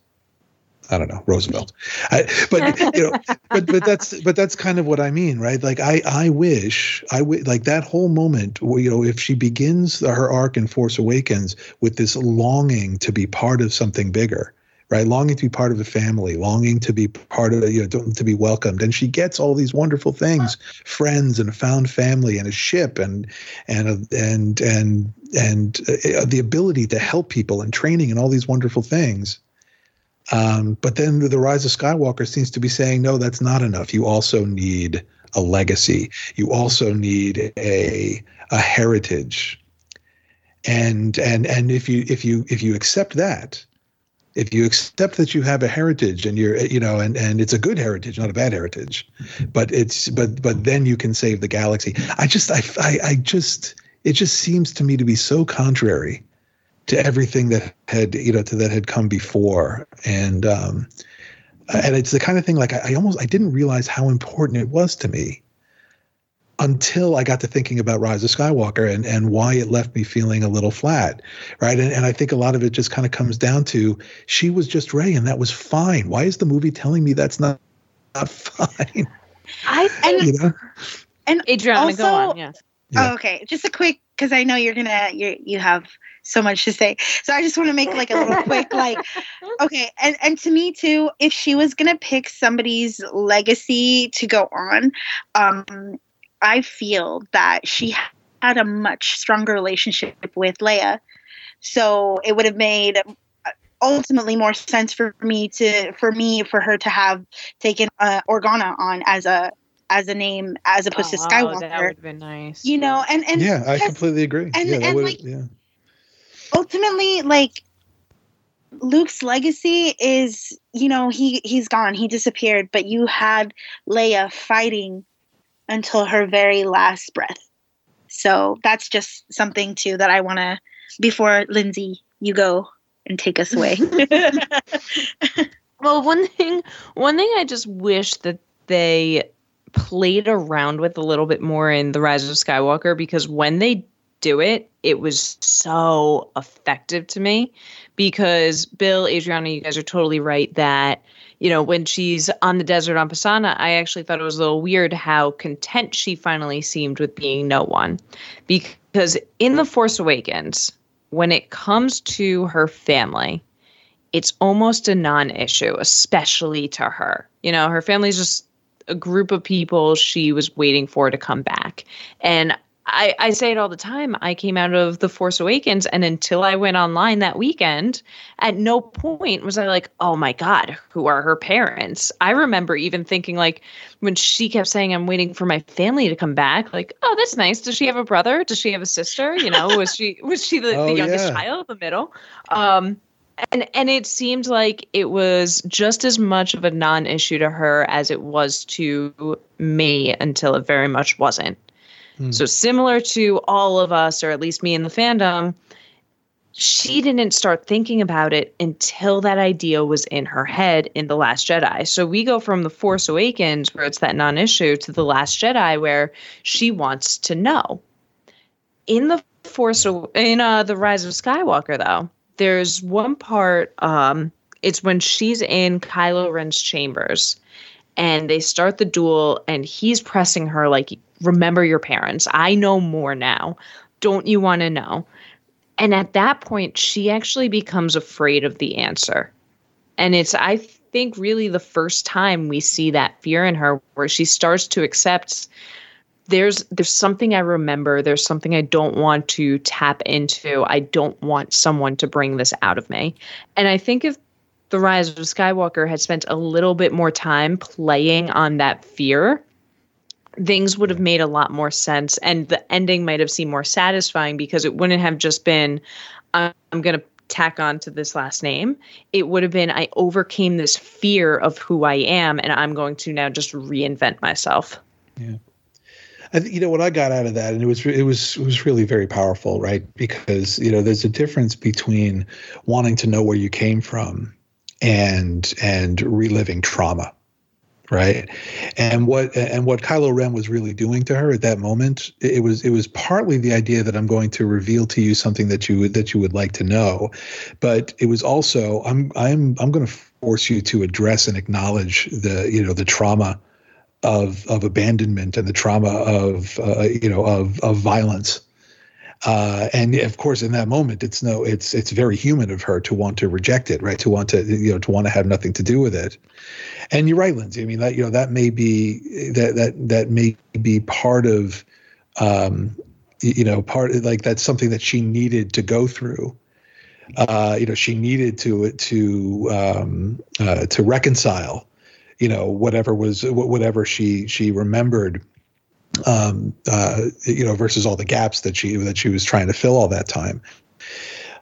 I don't know Roosevelt, I, but you know, but but that's but that's kind of what I mean, right? Like I I wish I w- like that whole moment. Where, you know, if she begins her arc in Force Awakens with this longing to be part of something bigger, right? Longing to be part of a family, longing to be part of, you know, to, to, be welcomed. And she gets all these wonderful things, friends and a found family and a ship and, and, a, and, and, and uh, the ability to help people and training and all these wonderful things. Um, but then the rise of Skywalker seems to be saying, no, that's not enough. You also need a legacy. You also need a, a heritage. And, and, and if you, if you, if you accept that, if you accept that you have a heritage and you're you know and and it's a good heritage not a bad heritage but it's but but then you can save the galaxy. I just i i, I just it just seems to me to be so contrary to everything that had you know to that had come before. And um and it's the kind of thing like I, I almost i didn't realize how important it was to me until I got to thinking about Rise of Skywalker and, and why it left me feeling a little flat, right? And, and I think a lot of it just kind of comes down to she was just Rey and that was fine. Why is the movie telling me that's not, not fine? I and, you know? and Adriana, also, go on. Yeah. yeah. Oh, okay, just a quick because I know you're gonna you you have so much to say. So I just want to make like a little quick like okay, and and to me too, if she was gonna pick somebody's legacy to go on, um, I feel that she had a much stronger relationship with Leia. So it would have made uh, ultimately more sense for me to for me for her to have taken uh, Organa on as a as a name as opposed oh, to Skywalker. That would have been nice. You know, and and yeah, I completely agree. And, yeah, and like, yeah. ultimately, like Luke's legacy is, you know, he he's gone, he disappeared, but you had Leia fighting until her very last breath. So that's just something too that I want to before Lindsay you go and take us away. Well, one thing, one thing I just wish that they played around with a little bit more in the Rise of Skywalker because when they do it, it was so effective to me. Because Bill, Adriana, you guys are totally right that you know when she's on the desert on Pasaana, I actually thought it was a little weird how content she finally seemed with being no one. Because in the Force Awakens, when it comes to her family, it's almost a non-issue, especially to her. You know, her family's just a group of people she was waiting for to come back. And I, I say it all the time. I came out of The Force Awakens, and until I went online that weekend, at no point was I like, oh my God, who are her parents? I remember even thinking, like, when she kept saying, I'm waiting for my family to come back, like, oh, that's nice. Does she have a brother? Does she have a sister? You know, was she was she the, Oh, the youngest yeah. child, the middle? Um, and and it seemed like it was just as much of a non-issue to her as it was to me until it very much wasn't. So similar to all of us, or at least me in the fandom, she didn't start thinking about it until that idea was in her head in The Last Jedi. So we go from The Force Awakens, where it's that non issue, to The Last Jedi, where she wants to know. In The Force, in uh, The Rise of Skywalker, though, there's one part, um, it's when she's in Kylo Ren's chambers and they start the duel and he's pressing her like remember your parents. I know more now. Don't you want to know? And at that point she actually becomes afraid of the answer. And it's i think really the first time we see that fear in her where she starts to accept there's there's something i remember. There's something i don't want to tap into. I don't want someone to bring this out of me. And i think if the rise of skywalker had spent a little bit more time playing on that fear things would have made a lot more sense and the ending might have seemed more satisfying because it wouldn't have just been i'm, going to tack on to this last name. It would have been i overcame this fear of who i am and i'm going to now just reinvent myself. Yeah. I you know what I got out of that, and it was it was it was really very powerful, right? Because you know there's a difference between wanting to know where you came from and and reliving trauma, right? And what and what Kylo Ren was really doing to her at that moment, it was it was partly the idea that I'm going to reveal to you something that you would that you would like to know, but it was also I'm I'm I'm going to force you to address and acknowledge the you know the trauma of of abandonment and the trauma of uh, you know of of violence. Uh, and of course, in that moment, it's no, it's it's very human of her to want to reject it, right? To want to you know to want to have nothing to do with it. And you're right, Lindsay. I mean, that you know that may be that that that may be part of, um, you know, part like that's something that she needed to go through. Uh, you know, she needed to to um, uh, to reconcile you know whatever was whatever she she remembered um uh you know versus all the gaps that she that she was trying to fill all that time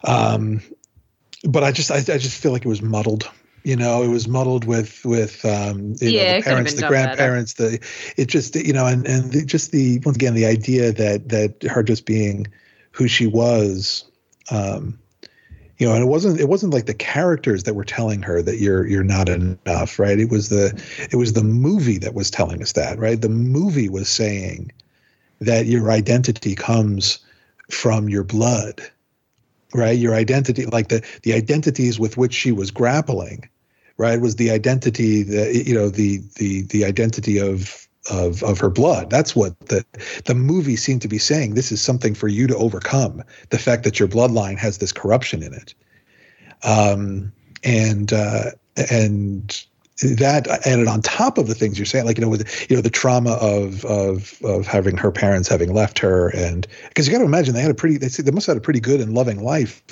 um but i just i, I just feel like it was muddled you know it was muddled with with um you Yeah, know, the parents the done better. grandparents the it just you know and and the, just the once again the idea that that her just being who she was um you know and it wasn't it wasn't like the characters that were telling her that you're you're not enough right? It was the it was the movie that was telling us that right? The movie was saying that your identity comes from your blood right? Your identity like the the identities with which she was grappling right was the identity that you know the the the identity of of of her blood. That's what the the movie seemed to be saying. This is something for you to overcome the fact that your bloodline has this corruption in it. Um and uh and that added on top of the things you're saying like you know with you know the trauma of of of having her parents having left her. And because you got to imagine they had a pretty they, they must have had a pretty good and loving life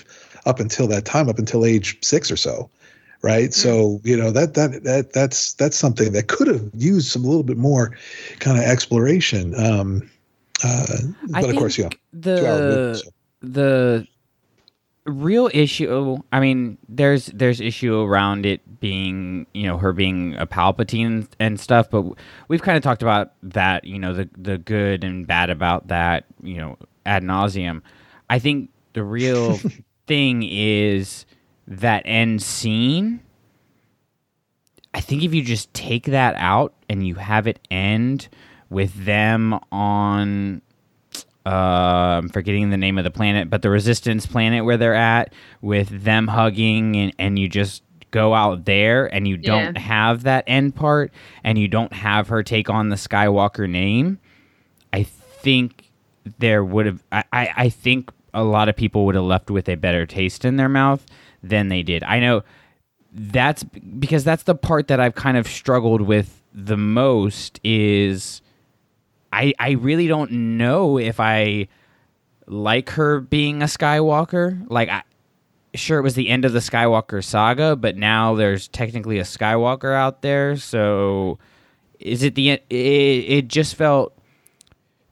up until that time up until age six or so right? So you know that that that that's that's something that could have used some a little bit more kind of exploration um uh but of course yeah the so. the real issue i mean there's there's issue around it being you know her being a palpatine and stuff but we've kind of talked about that you know the the good and bad about that you know ad nauseum i think the real thing is that end scene I think if you just take that out and you have it end with them on uh, I'm forgetting the name of the planet, but the resistance planet where they're at with them hugging and, and you just go out there and you don't have that end part and you don't have her take on the Skywalker name, I think there would have I, I, I think a lot of people would have left with a better taste in their mouth than they did. I know that's because that's the part that I've kind of struggled with the most is I I really don't know if I like her being a Skywalker. Like I sure it was the end of the Skywalker saga, but now there's technically a Skywalker out there, so is it the it, it just felt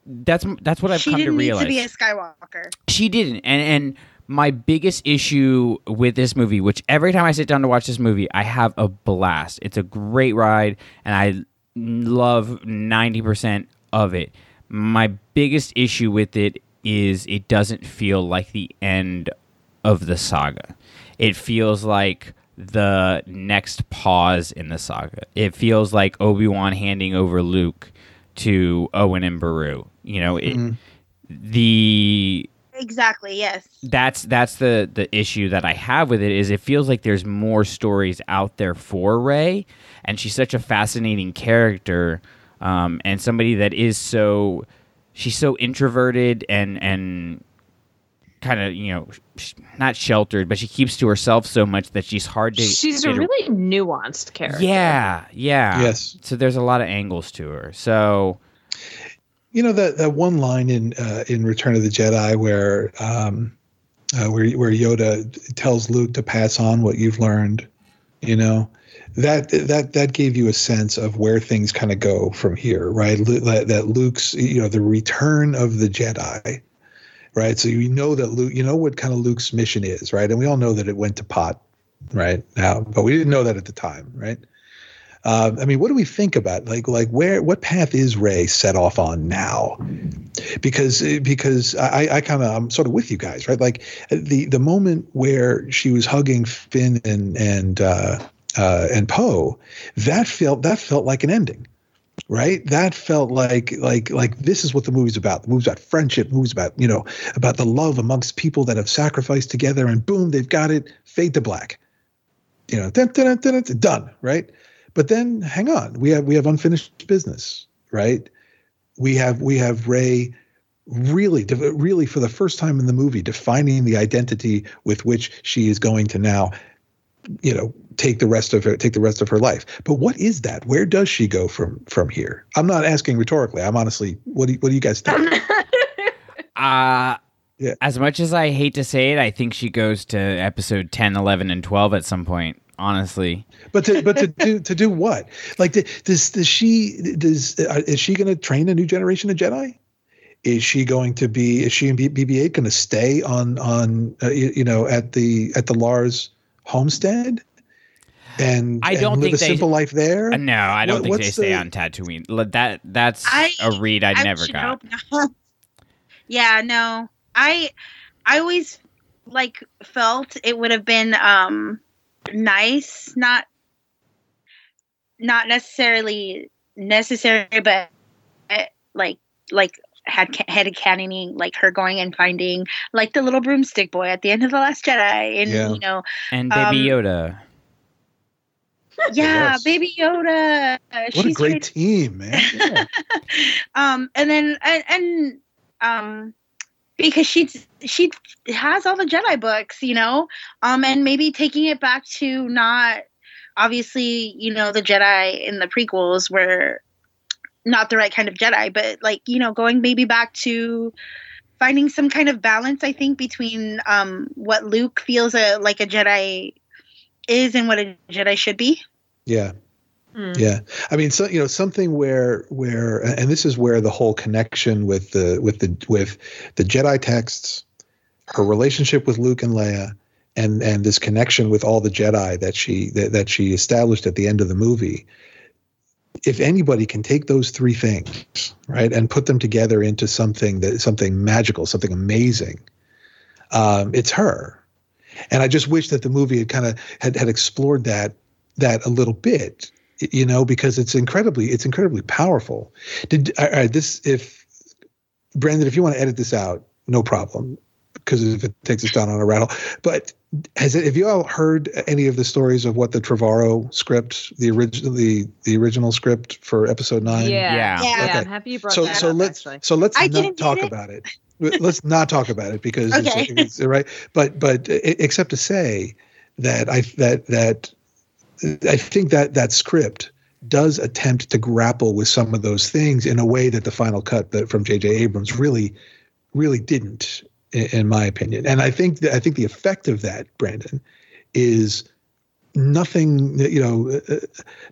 that's that's what I've she come to didn't need realize to be a Skywalker. she didn't and and my biggest issue with this movie which every time i sit down to watch this movie i have a blast. It's a great ride and i love 90% of it. My biggest issue with it is it doesn't feel like the end of the saga. It feels like the next pause in the saga. It feels like obi-wan handing over luke to owen and beru. You know it, mm-hmm. the Exactly. Yes. that's that's the the issue that I have with it is it feels like there's more stories out there for Rey, and she's such a fascinating character, um, and somebody that is so she's so introverted and and kind of you know sh- not sheltered, but she keeps to herself so much that she's hard to. She's a get really nuanced character. yeah yeah Yes. So there's a lot of angles to her. So You know that that one line in uh, in Return of the Jedi where um, uh, where where Yoda tells Luke to pass on what you've learned. You know that that that gave you a sense of where things kind of go from here, right? That Luke's you know the return of the Jedi, right? So you know that Luke, you know what kind of Luke's mission is, right? And we all know that it went to pot, right now, but we didn't know that at the time, right? Uh, I mean, what do we think about like like where what path is Rey set off on now? Because because I, I kind of I'm sort of with you guys, right? Like the the moment where she was hugging Finn and and uh, uh, and Poe, that felt that felt like an ending, right? That felt like like like this is what the movie's about. The movie's about friendship. The movie's about you know about the love amongst people that have sacrificed together, and boom, they've got it. Fade to black. You know, dun, dun, dun, done, right? But then hang on, we have we have unfinished business, right? We have we have Rey really really for the first time in the movie defining the identity with which she is going to now you know take the rest of her take the rest of her life. But what is that? Where does she go from from here? I'm not asking rhetorically. I'm honestly what do you, what do you guys think? Uh Yeah. as much as I hate to say it, I think she goes to episode 10, 11, and 12 at some point, honestly. but to but to do to do what like to, does does she does uh, is she going to train a new generation of jedi is she going to be is she and bb8 going to stay on on uh, you, you know at the at the lars homestead and I don't live think a they- simple life there Uh, no, I don't What- think they stay the- on Tatooine. That that's I- a read I, I never got. yeah, no. I I always like felt it would have been um nice, not not necessarily necessary, but uh, like like had ca- head canoning like her going and finding like the little broomstick boy at the end of the last Jedi, and Yeah. you know, And Baby Um, Yoda. yeah, Yes. baby Yoda. what a great right team man Yeah. um and then and, and um because she she has all the jedi books you know? Um and maybe taking it back to not obviously you know the jedi in the prequels were not the right kind of jedi but like you know going maybe back to finding some kind of balance i think between um what luke feels a, like a jedi is and what a jedi should be. Yeah Mm. Yeah, I mean, so you know, something where where, and this is where the whole connection with the with the with the Jedi texts, her relationship with Luke and Leia, and and this connection with all the Jedi that she that, that she established at the end of the movie. If anybody can take those three things, right, and put them together into something that something magical, something amazing, um, it's her. And I just wish that the movie had kind of had, had explored that that a little bit, you know, because it's incredibly it's incredibly powerful. Did all right, this if Brandon, if you want to edit this out, no problem, because if it takes us down on a rattle. But has it? Have you all heard any of the stories of what the Trevorrow script, the original, the, the original script for episode nine? Yeah. Yeah. Yeah. Okay. I'm happy you brought so that so up, let's actually. so let's I not talk it. about it. let's not talk about it because Okay. it's, it's right. But but except to say that I that that I think that that script does attempt to grapple with some of those things in a way that the final cut that from J.J. Abrams really really didn't, in, in my opinion. And I think that I think the effect of that, Brandon, is nothing you know uh,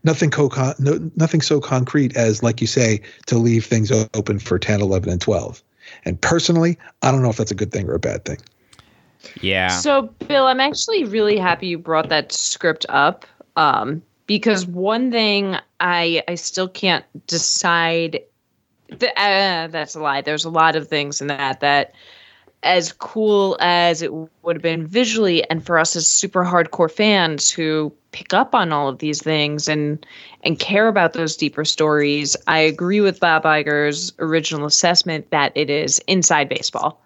nothing co- no, nothing so concrete as like you say to leave things open for 10 11 and 12 and personally i don't know if that's a good thing or a bad thing Yeah. So, Bill, I'm actually really happy you brought that script up um, because one thing I I still can't decide. Th- uh, that's a lie. There's a lot of things in that that, as cool as it would have been visually, and for us as super hardcore fans who pick up on all of these things and and care about those deeper stories, I agree with Bob Iger's original assessment that it is inside baseball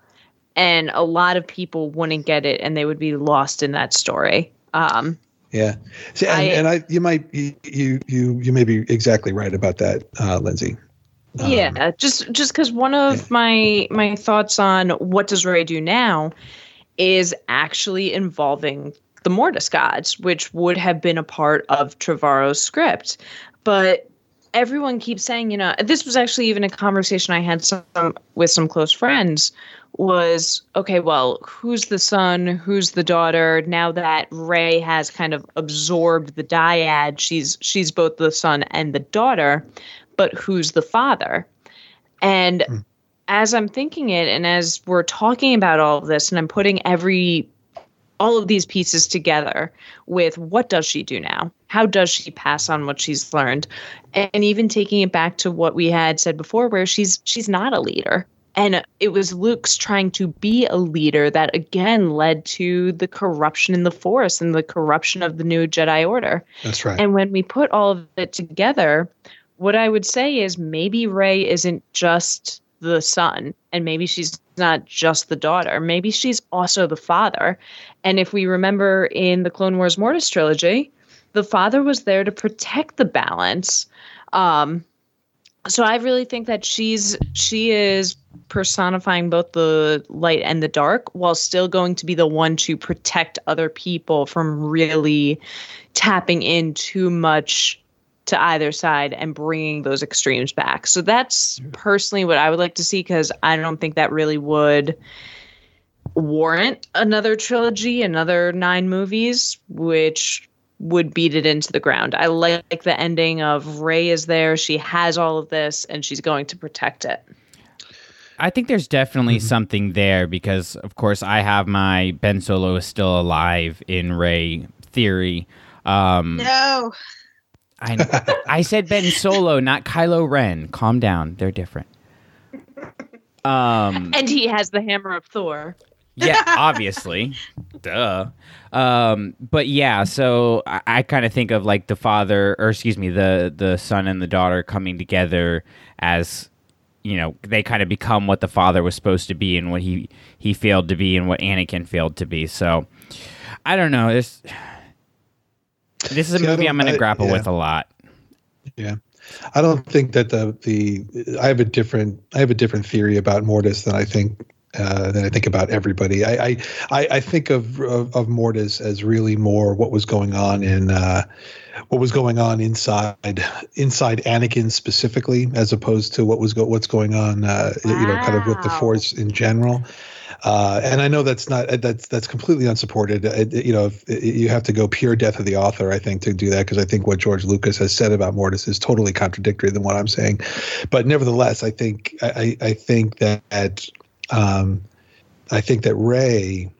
and a lot of people wouldn't get it and they would be lost in that story um yeah. See, and, I- and i you might you you you, may be exactly right about that uh, lindsay. Yeah just just because one of my my thoughts on what does rey do now is actually involving the mortis gods which would have been a part of trevorrow's script. But everyone keeps saying you know this was actually even a conversation i had some with some close friends was okay well who's the son? Who's the daughter? Now that rey has kind of absorbed the dyad she's she's both the son and the daughter but who's the father? And hmm. as i'm thinking it and as we're talking about all of this and i'm putting every all of these pieces together with what does she do now? How does she pass on what she's learned? And even taking it back to what we had said before where she's she's not a leader and it was luke's trying to be a leader that again led to the corruption in the force and the corruption of the new jedi order that's right and when we put all of it together, what I would say is maybe Rey isn't just the son, and maybe she's not just the daughter. Maybe she's also the father. And if we remember in the Clone Wars Mortis trilogy, the father was there to protect the balance. Um, so I really think that she's she is personifying both the light and the dark while still going to be the one to protect other people from really tapping in too much to either side and bringing those extremes back. So that's personally what I would like to see because I don't think that really would warrant another trilogy, another nine movies, which would beat it into the ground. I like the ending of Rey is there, she has all of this, and she's going to protect it. I think there's definitely something there because, of course, I have my Ben Solo is still alive in Rey theory. Um, No. I I said Ben Solo, not Kylo Ren. Calm down. They're different. Um, And he has the hammer of Thor. yeah, obviously, duh. Um, but yeah, so I, I kind of think of like the father, or excuse me, the the son and the daughter coming together as you know they kind of become what the father was supposed to be and what he he failed to be and what Anakin failed to be. So I don't know this. This is a See, movie I'm going to grapple yeah. with a lot. Yeah, I don't think that the the I have a different I have a different theory about Mortis than I think uh, than I think about everybody. I I, I, think of, of of Mortis as really more what was going on in uh, what was going on inside inside Anakin specifically, as opposed to what was go, what's going on uh, you know kind of with the Force in general. Uh, and I know that's not that's that's completely unsupported. Uh, you know, if, you have to go pure death of the author, I think, to do that because I think what George Lucas has said about Mortis is totally contradictory than what I'm saying. But nevertheless, I think I, I think that um, I think that Rey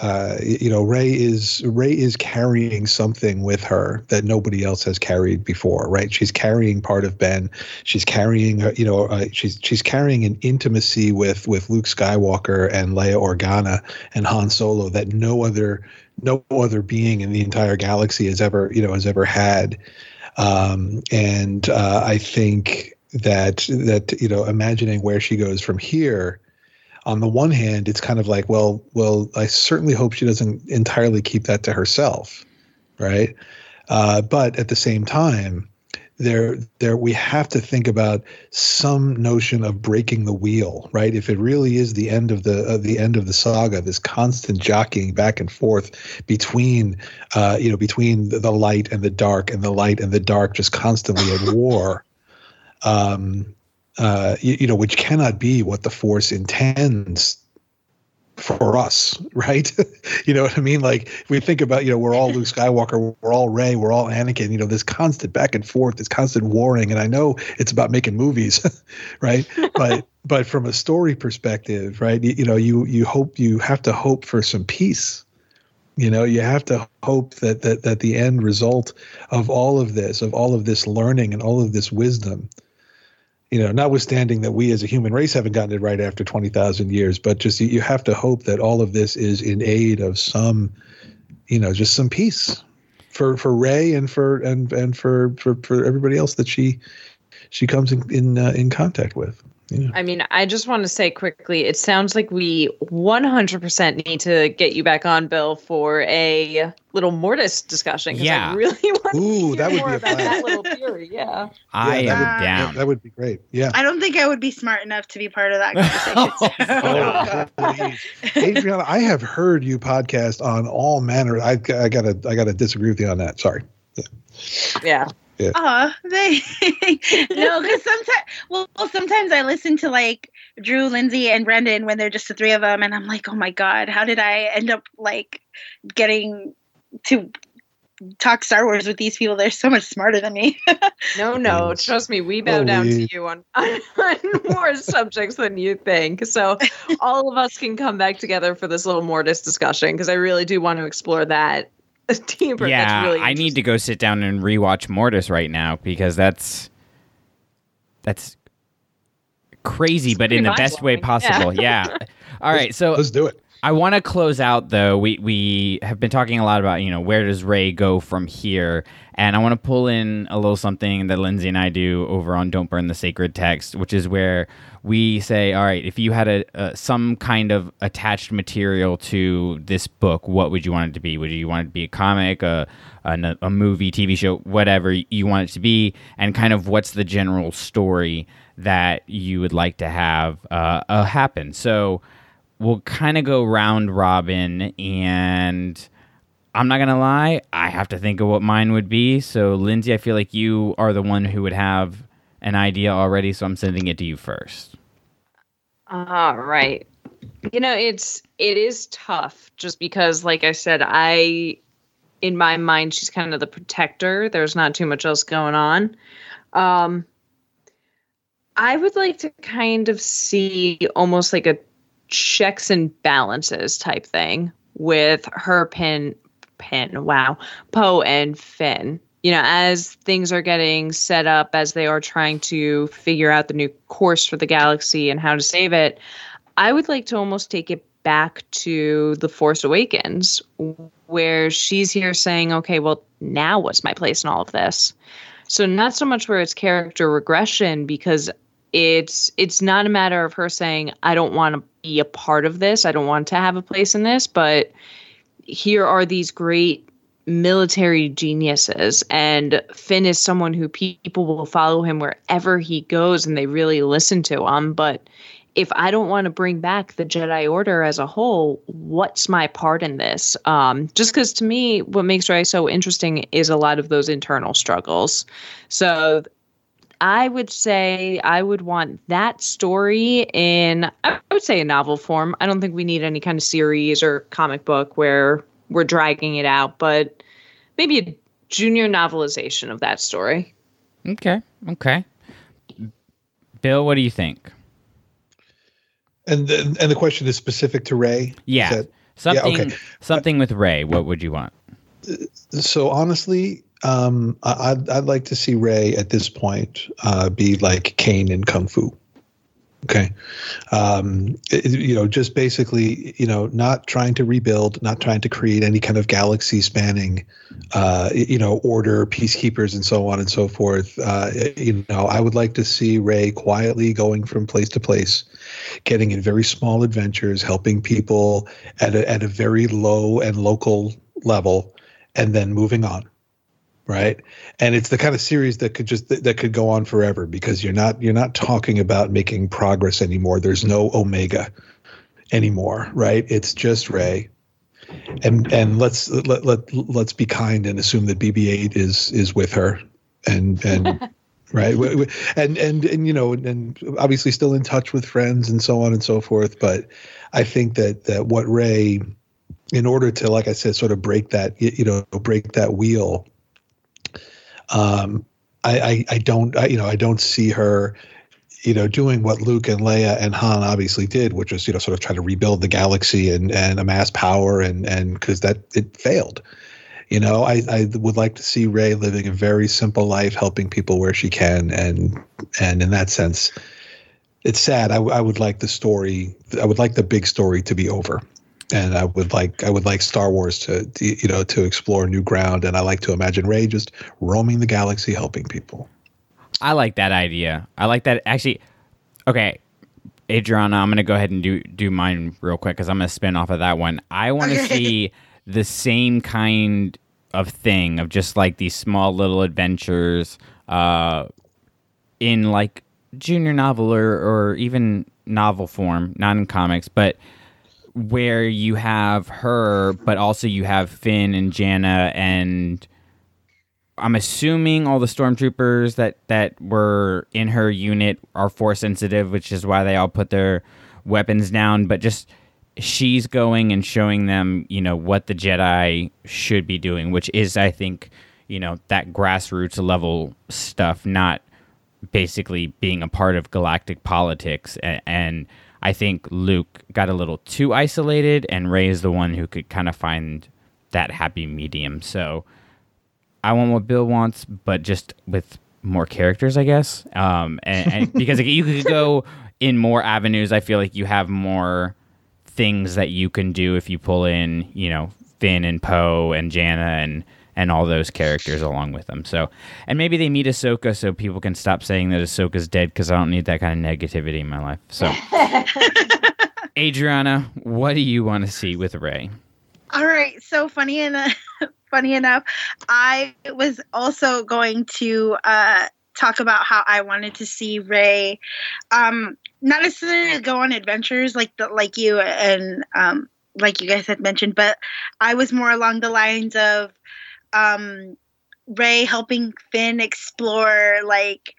uh, you know, Rey is Rey is carrying something with her that nobody else has carried before, right? She's carrying part of Ben. She's carrying, you know, uh, she's she's carrying an intimacy with with Luke Skywalker and Leia Organa and Han Solo that no other no other being in the entire galaxy has ever, you know, has ever had. Um, and uh, I think that that you know, imagining where she goes from here on the one hand, it's kind of like, well, well, I certainly hope she doesn't entirely keep that to herself, right? Uh, but at the same time, there, there, we have to think about some notion of breaking the wheel, right? If it really is the end of the uh, the end of the saga, this constant jockeying back and forth between, uh, you know, between the, the light and the dark, and the light and the dark, just constantly at war. Um, uh, you, you know, which cannot be what the force intends for us, right? you know what I mean? Like if we think about, you know, we're all Luke Skywalker, we're all Rey, we're all Anakin, you know, this constant back and forth, this constant warring. And I know it's about making movies, right? but but from a story perspective, right, you, you know, you you hope you have to hope for some peace. You know, you have to hope that that that the end result of all of this, of all of this learning and all of this wisdom, you know, notwithstanding that we as a human race haven't gotten it right after 20,000 years, but just you have to hope that all of this is in aid of some, you know, just some peace for, for Rey and for, and, and for, for, for everybody else that she, she comes in, in, uh, in contact with. Yeah. I mean, I just want to say quickly, it sounds like we 100% need to get you back on, Bill, for a little Mortis discussion. 'cause Yeah. I really want Ooh, to that hear would more be a about that little theory. Yeah. I Yeah, am that down. That would be great. Yeah. I don't think I would be smart enough to be part of that conversation. Oh, please. Adriana, I have heard you podcast on all manner. I, I gotta, I gotta disagree with you on that. Sorry. Yeah. Oh, they no, because sometimes, well, well, sometimes I listen to like Drew, Lindsay, and Brendan when they're just the three of them, and I'm like, oh my god, how did I end up like getting to talk Star Wars with these people? They're so much smarter than me. No, no, trust me, we bow down to you on, on more subjects than you think. So all of us can come back together for this little Mortis discussion because I really do want to explore that deeper. yeah, That's really I need to go sit down and rewatch Mortis right now because that's that's crazy, but in the best way mind-blowing. possible. Yeah. All right, so Let's do it. I want to close out though. We we have been talking a lot about you know where does Rey go from here, and I want to pull in a little something that Lindsay and I do over on Don't Burn the Sacred Text, which is where we say, all right, if you had a, some kind of attached material to this book, what would you want it to be? Would you want it to be a comic, a a, a movie, TV show, whatever you want it to be, and kind of what's the general story that you would like to have uh, uh, happen? So we'll kind of go round robin and i'm not gonna lie i have to think of what mine would be so lindsay i feel like you are the one who would have an idea already so i'm sending it to you first All right. You know, it's it is tough just because like I said, I in my mind she's kind of the protector. There's not too much else going on. Um I would like to kind of see almost like a checks and balances type thing with her pin pin, wow, Poe and Finn. You know, as things are getting set up, as they are trying to figure out the new course for the galaxy and how to save it, I would like to almost take it back to The Force Awakens, where she's here saying, okay, well, now what's my place in all of this? So, not so much where it's character regression, because it's it's not a matter of her saying i don't want to be a part of this. I don't want to have a place in this but here are these great military geniuses and finn is someone who people will follow him wherever he goes and they really listen to him but if i don't want to bring back the jedi order as a whole what's my part in this? Um, just because to me what makes rey so interesting is a lot of those internal struggles. So I would say I would want that story in I would say a novel form. I don't think we need any kind of series or comic book where we're dragging it out, but maybe a junior novelization of that story. okay okay bill what do you think And the, and the question is specific to Rey. Yeah that- Something okay. something with Rey. What would you want? So honestly, um, I'd I'd like to see Rey at this point uh, be like Caine in Kung Fu. Okay, um, it- you know, just basically, you know, not trying to rebuild, not trying to create any kind of galaxy-spanning, uh, you know, order, peacekeepers, and so on and so forth. Uh, you know, I would like to see Rey quietly going from place to place, getting in very small adventures, helping people at a at a very low and local level, and then moving on right? And it's the kind of series that could just that could go on forever because you're not you're not talking about making progress anymore. There's no omega anymore right? It's just rey and and let's let, let let's be kind and assume that bb8 is is with her and and right? And and and you know and obviously still in touch with friends and so on and so forth. But i think that that what rey in order to like i said sort of break that you know break that wheel um i i, I don't I, you know i don't see her you know doing what luke and leia and han obviously did which was you know sort of try to rebuild the galaxy and and amass power and and because that it failed. You know I, I would like to see rey living a very simple life helping people where she can and and in that sense it's sad. I, I would like the story i would like the big story to be over and i would like i would like star wars to, to you know to explore new ground and i like to imagine rey just roaming the galaxy helping people I like that idea. I like that. Actually, okay, Adriana, I'm gonna go ahead and do do mine real quick because I'm gonna spin off of that one. I want to see the same kind of thing of just like these small little adventures, uh, in like junior novel or or even novel form, not in comics, but where you have her, but also you have Finn and Jannah and I'm assuming all the stormtroopers that that were in her unit are force sensitive, which is why they all put their weapons down. But just she's going and showing them, you know, what the Jedi should be doing, which is, I think, you know, that grassroots level stuff, not basically being a part of galactic politics. And, and I think Luke got a little too isolated, and Rey is the one who could kind of find that happy medium. So. I want what Bill wants, but just with more characters, I guess. Um, and, and because like, you could go in more avenues, I feel like you have more things that you can do if you pull in, you know, Finn and Poe and Jannah and and all those characters along with them. So, and maybe they meet Ahsoka so people can stop saying that Ahsoka's dead because I don't need that kind of negativity in my life. So, Adriana, what do you want to see with Rey? All right. So funny enough, funny enough, I was also going to uh, talk about how I wanted to see Rey, um, not necessarily go on adventures like the, like you and um, like you guys had mentioned, but I was more along the lines of um, Rey helping Finn explore like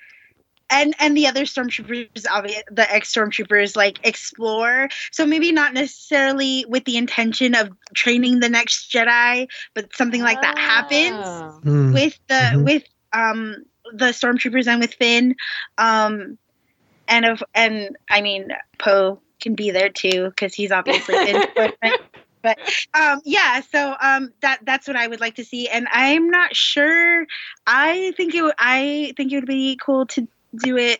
and and the other stormtroopers obviously the ex stormtroopers like explore so maybe not necessarily with the intention of training the next jedi but something like that happens Mm. with the Mhm. with um the stormtroopers and with finn um and of and i mean poe can be there too because he's obviously Finn's boyfriend. But um yeah so um that that's what i would like to see and i'm not sure i think it would i think it would be cool to do it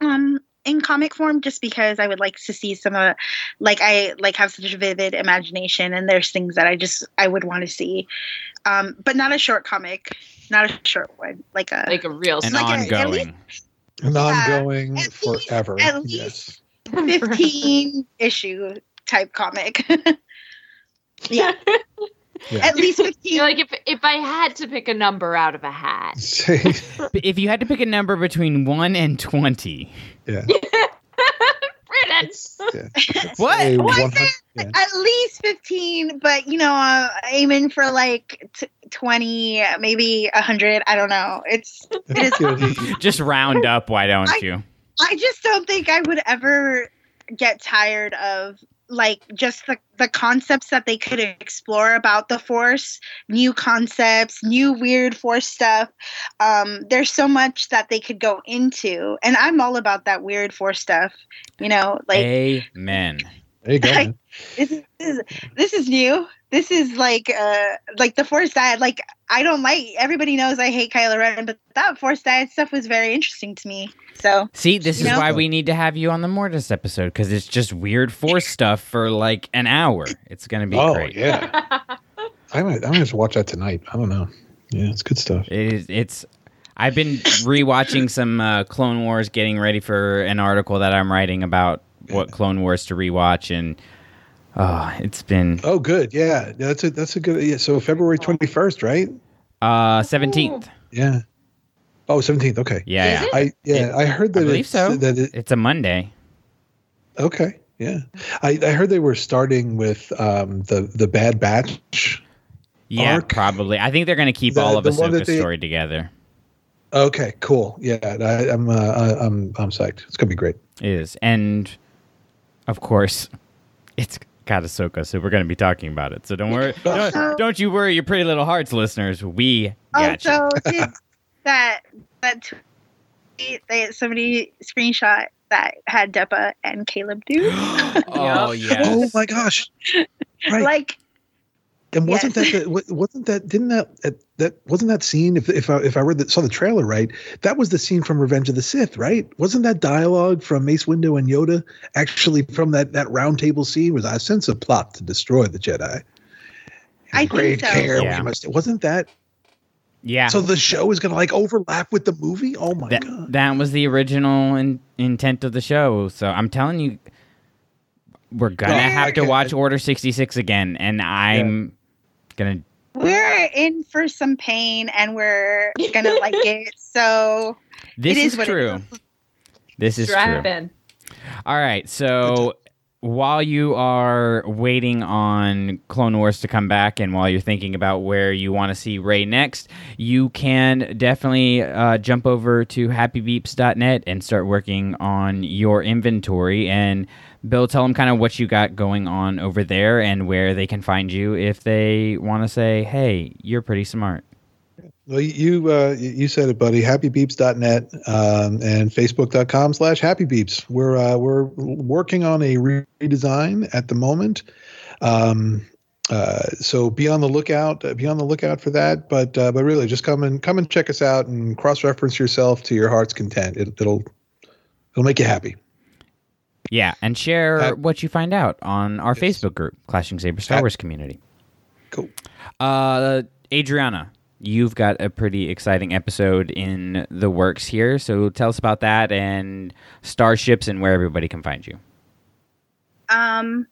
um in comic form just because i would like to see some of like i like have such a vivid imagination and there's things that i just i would want to see. Um but not a short comic not a short one like a like a real An Like a- at least- ongoing. and ongoing at least- forever at yes. 15 issue type comic yeah Yeah. at least 15 like if if I had to pick a number out of a hat, if you had to pick a number between one and twenty, yeah riddance. What? Say Well, I 100 yeah. at least 15 but you know uh, aiming for like t- 20 maybe 100 i don't know it's it is just round up. Why don't I- you? i just don't think i would ever get tired of like just the, the concepts that they could explore about the force new concepts new weird force stuff um there's so much that they could go into and i'm all about that weird force stuff you know like Amen. There you go. man. this is this is new. This is like uh like the Force dyad. Like I don't like. Everybody knows I hate Kylo Ren, but that Force dyad stuff was very interesting to me. So See, this is know? why we need to have you on the Mortis episode because it's just weird force stuff for like an hour. It's gonna be oh great. yeah. I might. I'm gonna have to watch that tonight. I don't know. Yeah, it's good stuff. It is. It's. I've been rewatching some uh, Clone Wars, getting ready for an article that I'm writing about what Clone Wars to rewatch, and oh, it's been Oh, good. Yeah, that's a that's a good. Yeah, so February 21st, right? uh seventeenth. Yeah. Oh, 17th. Okay. Yeah, yeah. I yeah, I heard I that believe it's, so. that it, It's a Monday. okay. Yeah. I, I heard they were starting with um the the Bad Batch. Yeah, Arc? probably. I think they're going to keep The- all of the one that Ahsoka's they- story together. Okay, cool. Yeah, I, I'm uh, I- I'm I'm psyched. It's gonna be great. It is, and of course, it's got Ahsoka, so we're going to be talking about it. So don't worry. don't, don't you worry, your pretty little hearts, listeners. We got you. also did that that tweet that somebody screenshot that had Depa and Caleb do. Oh, oh yes. Oh my gosh! Right. like And wasn't Yes. that the, wasn't that didn't that that, that wasn't that scene if if I, if I read the, saw the trailer right that was the scene from Revenge of the Sith right wasn't that dialogue from Mace Windu and Yoda actually from that that round table scene was I sense a plot to destroy the Jedi. I think so. care Yeah. we must wasn't that Yeah. so the show is gonna like overlap with the movie oh my that, god that was the original in, intent of the show. So I'm telling you, we're gonna No, I have to can't- watch Order 66 again, and I'm gonna. We're in for some pain and we're gonna like it. So This It is, is what it true. This is Strap true. in. All right, so while you are waiting on Clone Wars to come back, and while you're thinking about where you want to see Rey next, you can definitely uh, jump over to happybeeps.net and start working on your inventory. And Bill, tell them kind of what you got going on over there and where they can find you if they want to say, "Hey, you're pretty smart." well you uh you said it buddy. happybeeps.net um and facebook.com slash happybeeps. We're uh we're working on a redesign at the moment. Um uh so be on the lookout uh, be on the lookout for that but uh but really just come and come and check us out and cross-reference yourself to your heart's content. It, it'll it'll make you happy Yeah, and share Uh, what you find out on our yes. Facebook group, Clashing Saber Star Uh, Wars community. cool Uh, Adriana, you've got a pretty exciting episode in the works here. So tell us about that and starships and where everybody can find you. Um,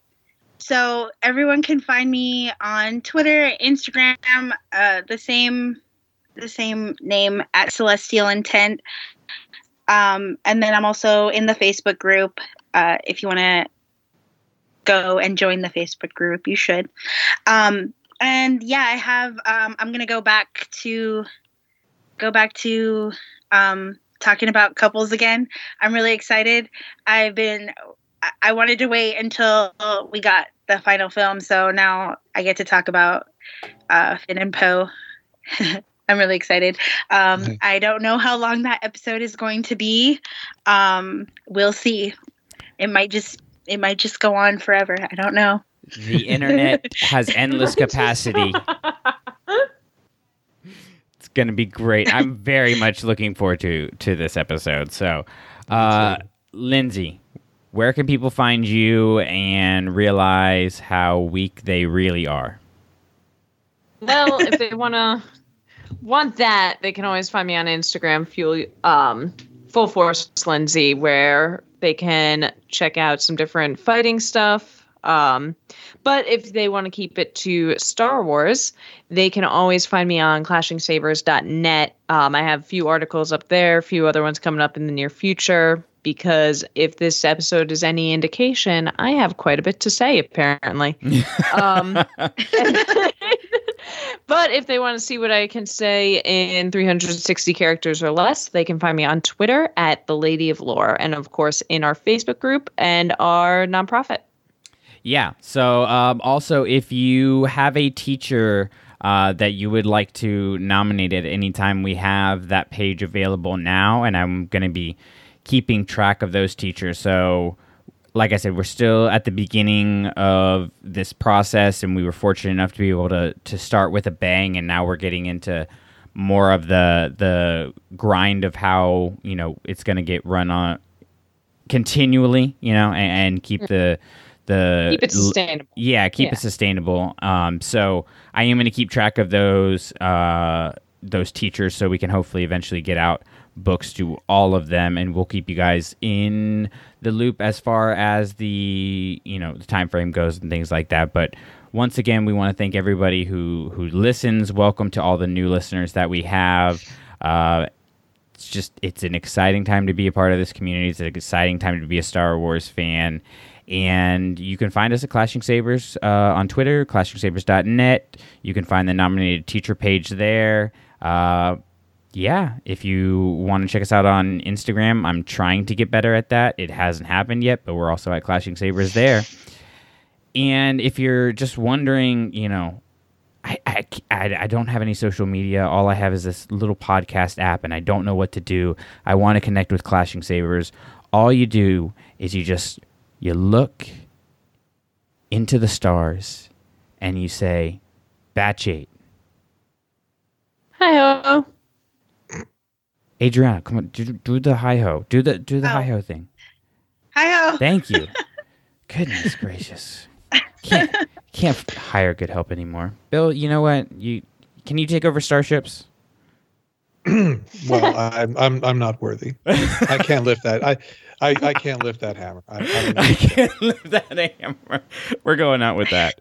so everyone can find me on Twitter, Instagram, uh, the same, the same name at Celestial Intent. Um, and then I'm also in the Facebook group. Uh, if you want to go and join the Facebook group, you should. Um, and yeah, I have. Um, I'm gonna go back to go back to um, talking about couples again. I'm really excited. I've been I- wanted to wait until we got the final film, so now I get to talk about uh, Finn and Poe. I'm really excited. Um, Nice. I don't know how long that episode is going to be. Um, we'll see. It might just it might just go on forever. I don't know. The internet has endless capacity. It's going to be great. I'm very much looking forward to to this episode. So, uh, Lindsay, where can people find you and realize how weak they really are? Well, if they want to want that, they can always find me on Instagram, fuel um, full force Lindsay, where they can check out some different fighting stuff. Um, but if they want to keep it to Star Wars, they can always find me on clashingsabers.net. Um, I have a few articles up there, a few other ones coming up in the near future. Because if this episode is any indication, I have quite a bit to say, apparently. um, but if they want to see what I can say in 360 characters or less, they can find me on Twitter at the Lady of Lore, and of course in our Facebook group and our nonprofit. Yeah. So, um, also, if you have a teacher uh, that you would like to nominate at any time, we have that page available now, and I'm going to be keeping track of those teachers. So, like I said, we're still at the beginning of this process, and we were fortunate enough to be able to to start with a bang, and now we're getting into more of the the grind of how you know it's going to get run on continually, you know, and, and keep the the Keep it sustainable. yeah, keep Yeah. it sustainable. Um, so I am going to keep track of those uh, those teachers, so we can hopefully eventually get out books to all of them, and we'll keep you guys in the loop as far as the you know the time frame goes and things like that. But once again, we want to thank everybody who who listens. Welcome to all the new listeners that we have. Uh, it's just it's an exciting time to be a part of this community. It's an exciting time to be a Star Wars fan. And you can find us at Clashing Sabers uh, on Twitter, clashingsabers.net. You can find the nominated teacher page there. Uh, yeah, if you want to check us out on Instagram, I'm trying to get better at that. It hasn't happened yet, but we're also at Clashing Sabers there. And if you're just wondering, you know, I, I, I, don't have any social media. All I have is this little podcast app, and I don't know what to do. I want to connect with Clashing Sabers. All you do is you just you look into the stars, and you say, "Batch eight, Hi ho. Adriana, come on, do, do the hi ho, do the do the Oh. hi ho thing." Hi, ho. Thank you. Goodness gracious. Can't can't hire good help anymore. Bill, you know what? You can you take over starships? well, I'm I'm I'm not worthy. I can't lift that. I I, I can't lift that hammer. I, I I can't lift that hammer. We're going out with that.